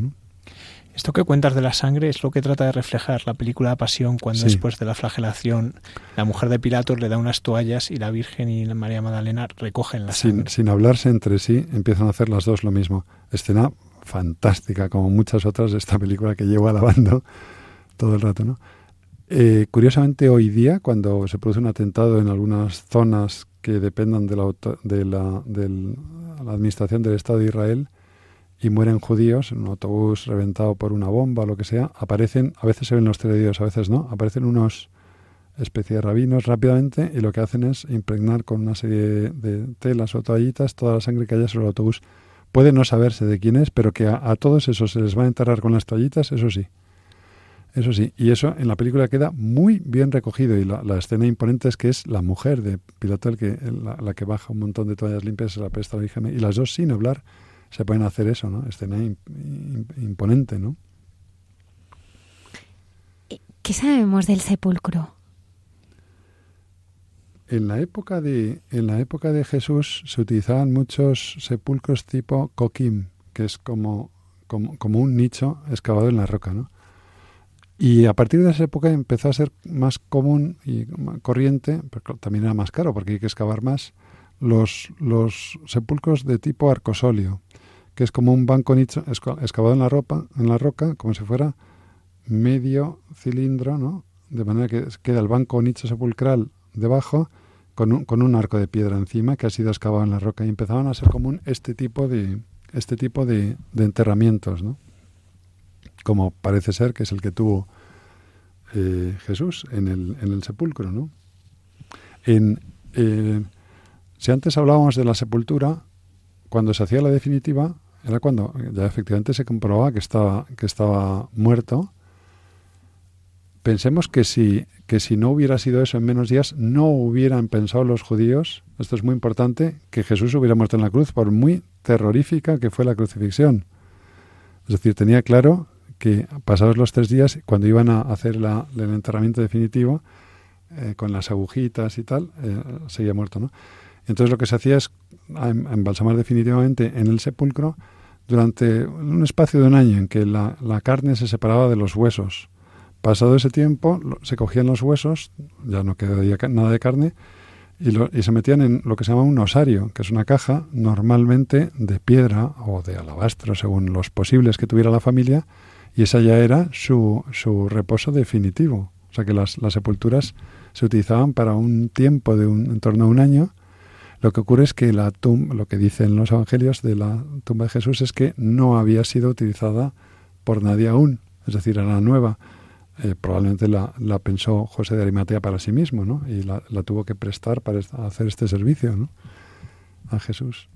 Esto que cuentas de la sangre es lo que trata de reflejar la película Pasión cuando sí. después de la flagelación la mujer de Pilatos le da unas toallas y la Virgen y la María Magdalena recogen la sin, sangre. Sin hablarse entre sí empiezan a hacer las dos lo mismo. Escena fantástica como muchas otras de esta película que llevo alabando todo el rato. ¿no? Eh, curiosamente hoy día cuando se produce un atentado en algunas zonas que dependan de la, de la, de la administración del Estado de Israel, y mueren judíos en un autobús reventado por una bomba o lo que sea, aparecen, a veces se ven los telediarios, a veces no, aparecen unos especie de rabinos rápidamente y lo que hacen es impregnar con una serie de telas o toallitas toda la sangre que haya sobre el autobús puede no saberse de quién es, pero que a, todos esos se les va a enterrar con las toallitas, eso sí. Eso sí, y eso en la película queda muy bien recogido y la, escena imponente es que es la mujer de Pilato el que, la, que baja un montón de toallas limpias, se la presta la Virgen y las dos sin hablar se pueden hacer eso, ¿no? Escena imponente, ¿no? ¿Qué sabemos del sepulcro? En la época de, en la época de Jesús se utilizaban muchos sepulcros tipo coquim, que es como, como, como un nicho excavado en la roca, ¿no? Y a partir de esa época empezó a ser más común y corriente, pero también era más caro porque hay que excavar más, los, los sepulcros de tipo arcosolio, que es como un banco nicho excavado en la, ropa, en la roca, como si fuera medio cilindro, ¿no? De manera que queda el banco nicho sepulcral debajo con un, con un arco de piedra encima que ha sido excavado en la roca y empezaban a ser común este tipo de este tipo de, de enterramientos, ¿no? Como parece ser que es el que tuvo eh, Jesús en el, en el sepulcro, ¿no? En, eh, si antes hablábamos de la sepultura, cuando se hacía la definitiva, era cuando ya efectivamente se comprobaba que estaba, que estaba muerto. Pensemos que si, que si no hubiera sido eso en menos días, no hubieran pensado los judíos, esto es muy importante, que Jesús hubiera muerto en la cruz, por muy terrorífica que fue la crucifixión. Es decir, tenía claro que pasados los tres días, cuando iban a hacer el enterramiento definitivo, eh, con las agujitas y tal, eh, seguía muerto, ¿no? Entonces lo que se hacía es embalsamar definitivamente en el sepulcro durante un espacio de un año en que la, carne se separaba de los huesos. Pasado ese tiempo se cogían los huesos, ya no quedaría nada de carne, y, y, se metían en lo que se llama un osario, que es una caja normalmente de piedra o de alabastro, según los posibles que tuviera la familia, y esa ya era su, su reposo definitivo. O sea que las, las sepulturas se utilizaban para un tiempo de un, en torno a un año lo que ocurre es que la tumba, lo que dicen los evangelios de la tumba de Jesús es que no había sido utilizada por nadie aún, es decir, era nueva. Eh, probablemente la, pensó José de Arimatea para sí mismo, ¿no? Y la, la tuvo que prestar para hacer este servicio, ¿no? A Jesús.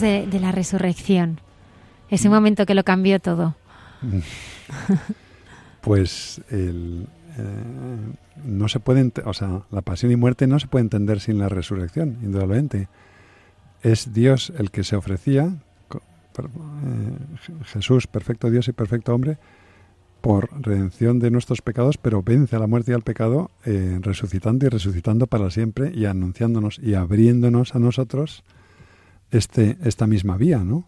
De, la resurrección? Ese mm. momento que lo cambió todo. Pues el, eh, no se puede, o sea, la pasión y muerte no se puede entender sin la resurrección, indudablemente. Es Dios el que se ofrecía, eh, Jesús, perfecto Dios y perfecto hombre, por redención de nuestros pecados, pero vence a la muerte y al pecado, eh, resucitando y resucitando para siempre y anunciándonos y abriéndonos a nosotros este, esta misma vía, ¿no?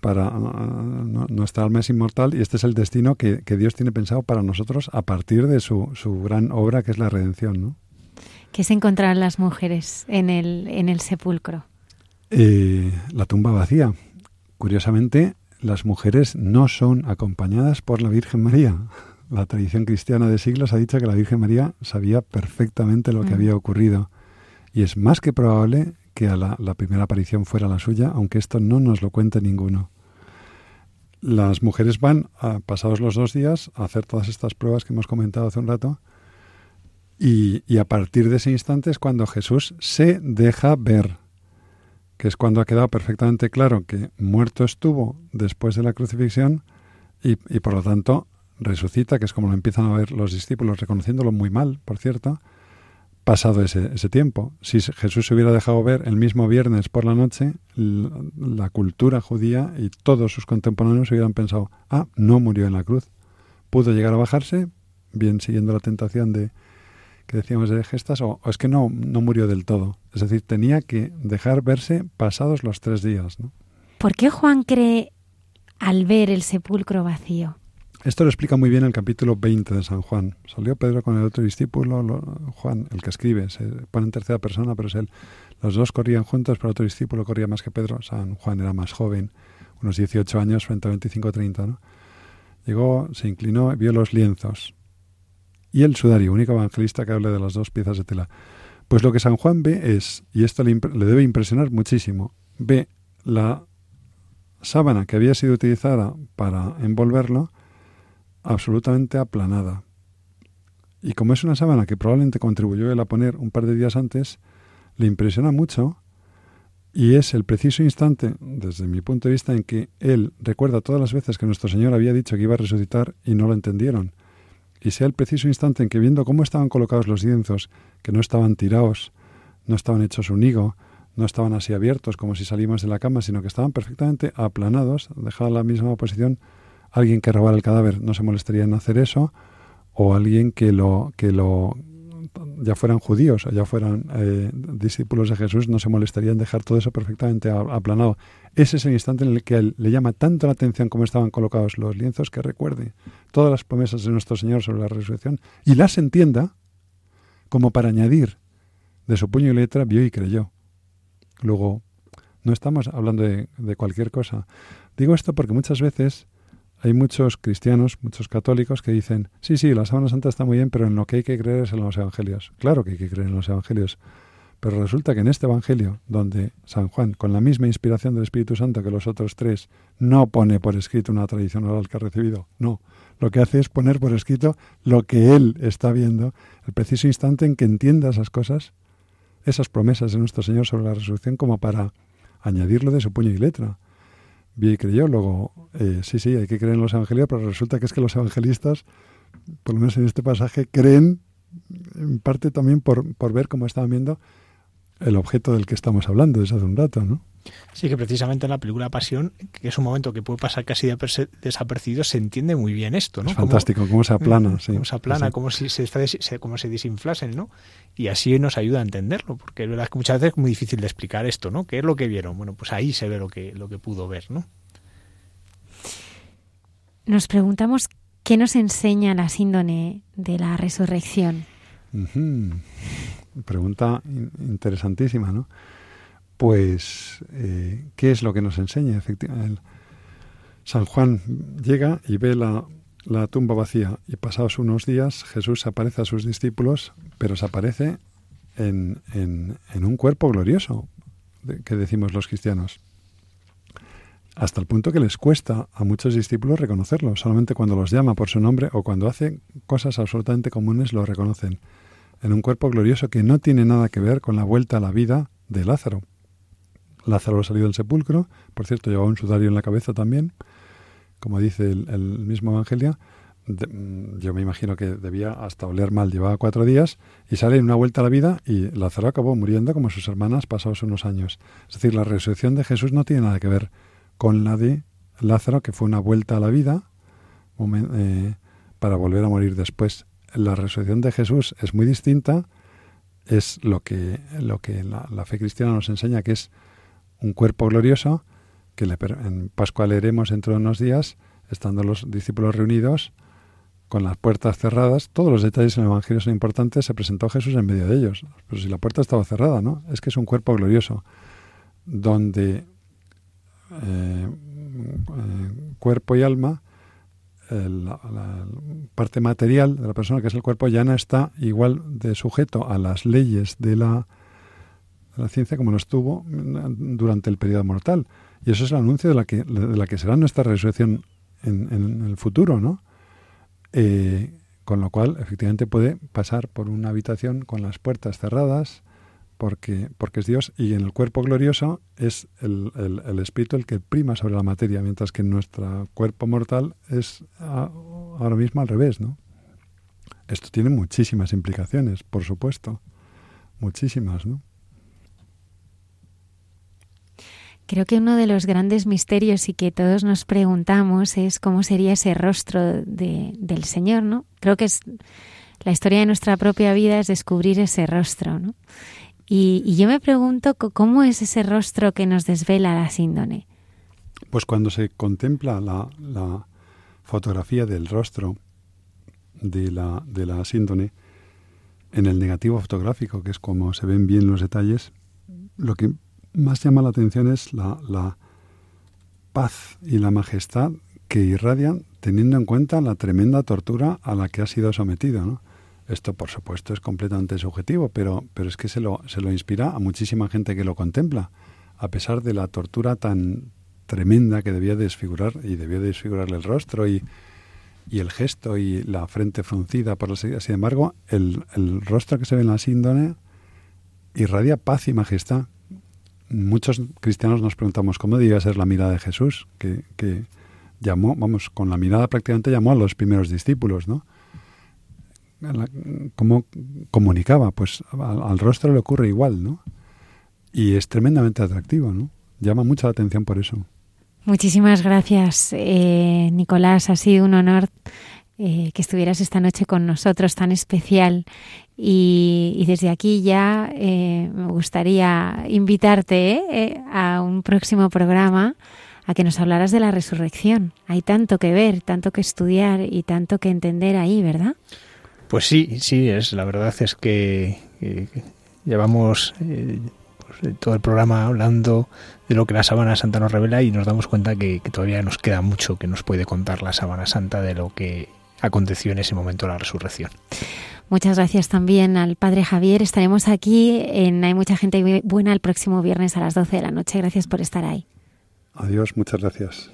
Para nuestra alma es inmortal y este es el destino que, Dios tiene pensado para nosotros a partir de su, su gran obra que es la redención, ¿no? ¿Qué se encontraron las mujeres en el, en el sepulcro? Eh, la tumba vacía. Curiosamente, las mujeres no son acompañadas por la Virgen María. La tradición cristiana de siglos ha dicho que la Virgen María sabía perfectamente lo que mm. había ocurrido. Y es más que probable que a la, primera aparición fuera la suya, aunque esto no nos lo cuente ninguno. Las mujeres van, a, pasados los dos días, a hacer todas estas pruebas que hemos comentado hace un rato, y, a partir de ese instante es cuando Jesús se deja ver, que es cuando ha quedado perfectamente claro que muerto estuvo después de la crucifixión y por lo tanto resucita, que es como lo empiezan a ver los discípulos, reconociéndolo muy mal, por cierto, pasado ese, ese, tiempo. Si Jesús se hubiera dejado ver el mismo viernes por la noche, la, cultura judía y todos sus contemporáneos hubieran pensado, ah, no murió en la cruz. Pudo llegar a bajarse, bien siguiendo la tentación de que decíamos de gestas, o, es que no, no murió del todo. Es decir, tenía que dejar verse pasados los tres días. ¿no? ¿Por qué Juan cree al ver el sepulcro vacío? Esto lo explica muy bien el capítulo 20 de San Juan. Salió Pedro con el otro discípulo, Juan, el que escribe, se pone en tercera persona, pero es él. Los dos corrían juntos, pero el otro discípulo corría más que Pedro. San Juan era más joven, unos 18 años frente a 25 o 30. ¿no? Llegó, se inclinó, vio los lienzos y el sudario, único evangelista que hable de las dos piezas de tela. Pues lo que San Juan ve es, y esto le, le debe impresionar muchísimo, ve la sábana que había sido utilizada para envolverlo, absolutamente aplanada. Y como es una sábana que probablemente contribuyó él a poner un par de días antes, le impresiona mucho y es el preciso instante, desde mi punto de vista, en que él recuerda todas las veces que nuestro Señor había dicho que iba a resucitar y no lo entendieron. Y sea el preciso instante en que viendo cómo estaban colocados los lienzos, que no estaban tirados, no estaban hechos un higo, no estaban así abiertos como si salimos de la cama, sino que estaban perfectamente aplanados, dejada la misma posición, alguien que robara el cadáver no se molestaría en hacer eso, o alguien que lo, que lo ya fueran judíos o ya fueran eh, discípulos de Jesús, no se molestaría en dejar todo eso perfectamente aplanado. Ese es el instante en el que le llama tanto la atención cómo estaban colocados los lienzos que recuerde todas las promesas de nuestro Señor sobre la resurrección y las entienda como para añadir de su puño y letra vio y creyó. Luego, no estamos hablando de cualquier cosa. Digo esto porque muchas veces hay muchos cristianos, muchos católicos que dicen, sí, sí, la Sábana Santa está muy bien, pero en lo que hay que creer es en los evangelios. Claro que hay que creer en los evangelios. Pero resulta que en este Evangelio, donde San Juan, con la misma inspiración del Espíritu Santo que los otros tres, no pone por escrito una tradición oral que ha recibido, no. Lo que hace es poner por escrito lo que él está viendo, el preciso instante en que entienda esas cosas, esas promesas de nuestro Señor sobre la resurrección, como para añadirlo de su puño y letra vi y creyó. Luego, eh, sí, sí, hay que creer en los evangelios, pero resulta que es que los evangelistas, por lo menos en este pasaje, creen en parte también por, por ver cómo estaban viendo el objeto del que estamos hablando desde hace un rato, ¿no? Sí, que precisamente en la película Pasión, que es un momento que puede pasar casi desapercibido, se entiende muy bien esto, ¿no? Es fantástico, cómo, se aplana, mm, sí. Cómo se aplana, como si se, se, como se desinflasen, ¿no? Y así nos ayuda a entenderlo, porque es verdad que muchas veces es muy difícil de explicar esto, ¿no? ¿Qué es lo que vieron? Bueno, pues ahí se ve lo que, lo que pudo ver, ¿no? Nos preguntamos qué nos enseña la síndone de la resurrección. Pregunta interesantísima, ¿no? Pues, eh, ¿qué es lo que nos enseña? Efectivamente, San Juan llega y ve la, la tumba vacía y pasados unos días Jesús aparece a sus discípulos, pero se aparece en, en, en un cuerpo glorioso, que decimos los cristianos hasta el punto que les cuesta a muchos discípulos reconocerlo. Solamente cuando los llama por su nombre o cuando hace cosas absolutamente comunes lo reconocen. En un cuerpo glorioso que no tiene nada que ver con la vuelta a la vida de Lázaro. Lázaro salió del sepulcro, por cierto, llevaba un sudario en la cabeza también, como dice el, mismo Evangelio. Mm, yo me imagino que debía hasta oler mal, llevaba cuatro días y sale en una vuelta a la vida y Lázaro acabó muriendo como sus hermanas pasados unos años. Es decir, la resurrección de Jesús no tiene nada que ver con la de Lázaro, que fue una vuelta a la vida eh, para volver a morir después. La resurrección de Jesús es muy distinta, es lo que, lo que la, fe cristiana nos enseña, que es un cuerpo glorioso, que le, en Pascua leeremos dentro de unos días, estando los discípulos reunidos, con las puertas cerradas, todos los detalles en el Evangelio son importantes, se presentó Jesús en medio de ellos. Pero si la puerta estaba cerrada, ¿no? Es que es un cuerpo glorioso, donde eh, cuerpo y alma, la, parte material de la persona, que es el cuerpo, ya no está igual de sujeto a las leyes de la, la ciencia como lo estuvo durante el periodo mortal. Y eso es el anuncio de la que, de la que será nuestra resurrección en, el futuro, ¿no? Eh, con lo cual, efectivamente, puede pasar por una habitación con las puertas cerradas, porque, es Dios y en el cuerpo glorioso es el, espíritu el que prima sobre la materia, mientras que en nuestro cuerpo mortal es ahora mismo al revés, ¿no? Esto tiene muchísimas implicaciones, por supuesto. muchísimas, ¿no? Creo que uno de los grandes misterios y que todos nos preguntamos es cómo sería ese rostro de, del Señor, ¿no? Creo que es la historia de nuestra propia vida es descubrir ese rostro, ¿no? Y, y yo me pregunto cómo es ese rostro que nos desvela la síndone. Pues cuando se contempla la, la fotografía del rostro de la, de la síndone en el negativo fotográfico, que es como se ven bien los detalles, lo que más llama la atención es la, la paz y la majestad que irradian teniendo en cuenta la tremenda tortura a la que ha sido sometido. ¿no? Esto, por supuesto, es completamente subjetivo, pero, pero es que se lo, se lo inspira a muchísima gente que lo contempla, a pesar de la tortura tan tremenda que debía desfigurar, y debía desfigurarle el rostro y, y el gesto y la frente fruncida por la Sin embargo, el, el rostro que se ve en la síndone irradia paz y majestad, muchos cristianos nos preguntamos cómo debía ser la mirada de Jesús, que, que, llamó, vamos, con la mirada prácticamente llamó a los primeros discípulos, ¿no? ¿Cómo comunicaba? Pues al, rostro le ocurre igual, ¿no? Y es tremendamente atractivo, ¿no? Llama mucha la atención por eso. Muchísimas gracias, eh, Nicolás. Ha sido un honor eh, que estuvieras esta noche con nosotros, tan especial. Y, y desde aquí ya eh, me gustaría invitarte eh, a un próximo programa a que nos hablaras de la resurrección. Hay tanto que ver, tanto que estudiar y tanto que entender ahí, ¿verdad? Pues sí, sí, es la verdad es que, que llevamos eh, pues, todo el programa hablando de lo que la Sábana Santa nos revela y nos damos cuenta que, que, todavía nos queda mucho que nos puede contar la Sábana Santa de lo que aconteció en ese momento de la resurrección. Muchas gracias también al Padre Javier. Estaremos aquí en Hay mucha gente buena el próximo viernes a las 12 de la noche. Gracias por estar ahí. Adiós, muchas gracias.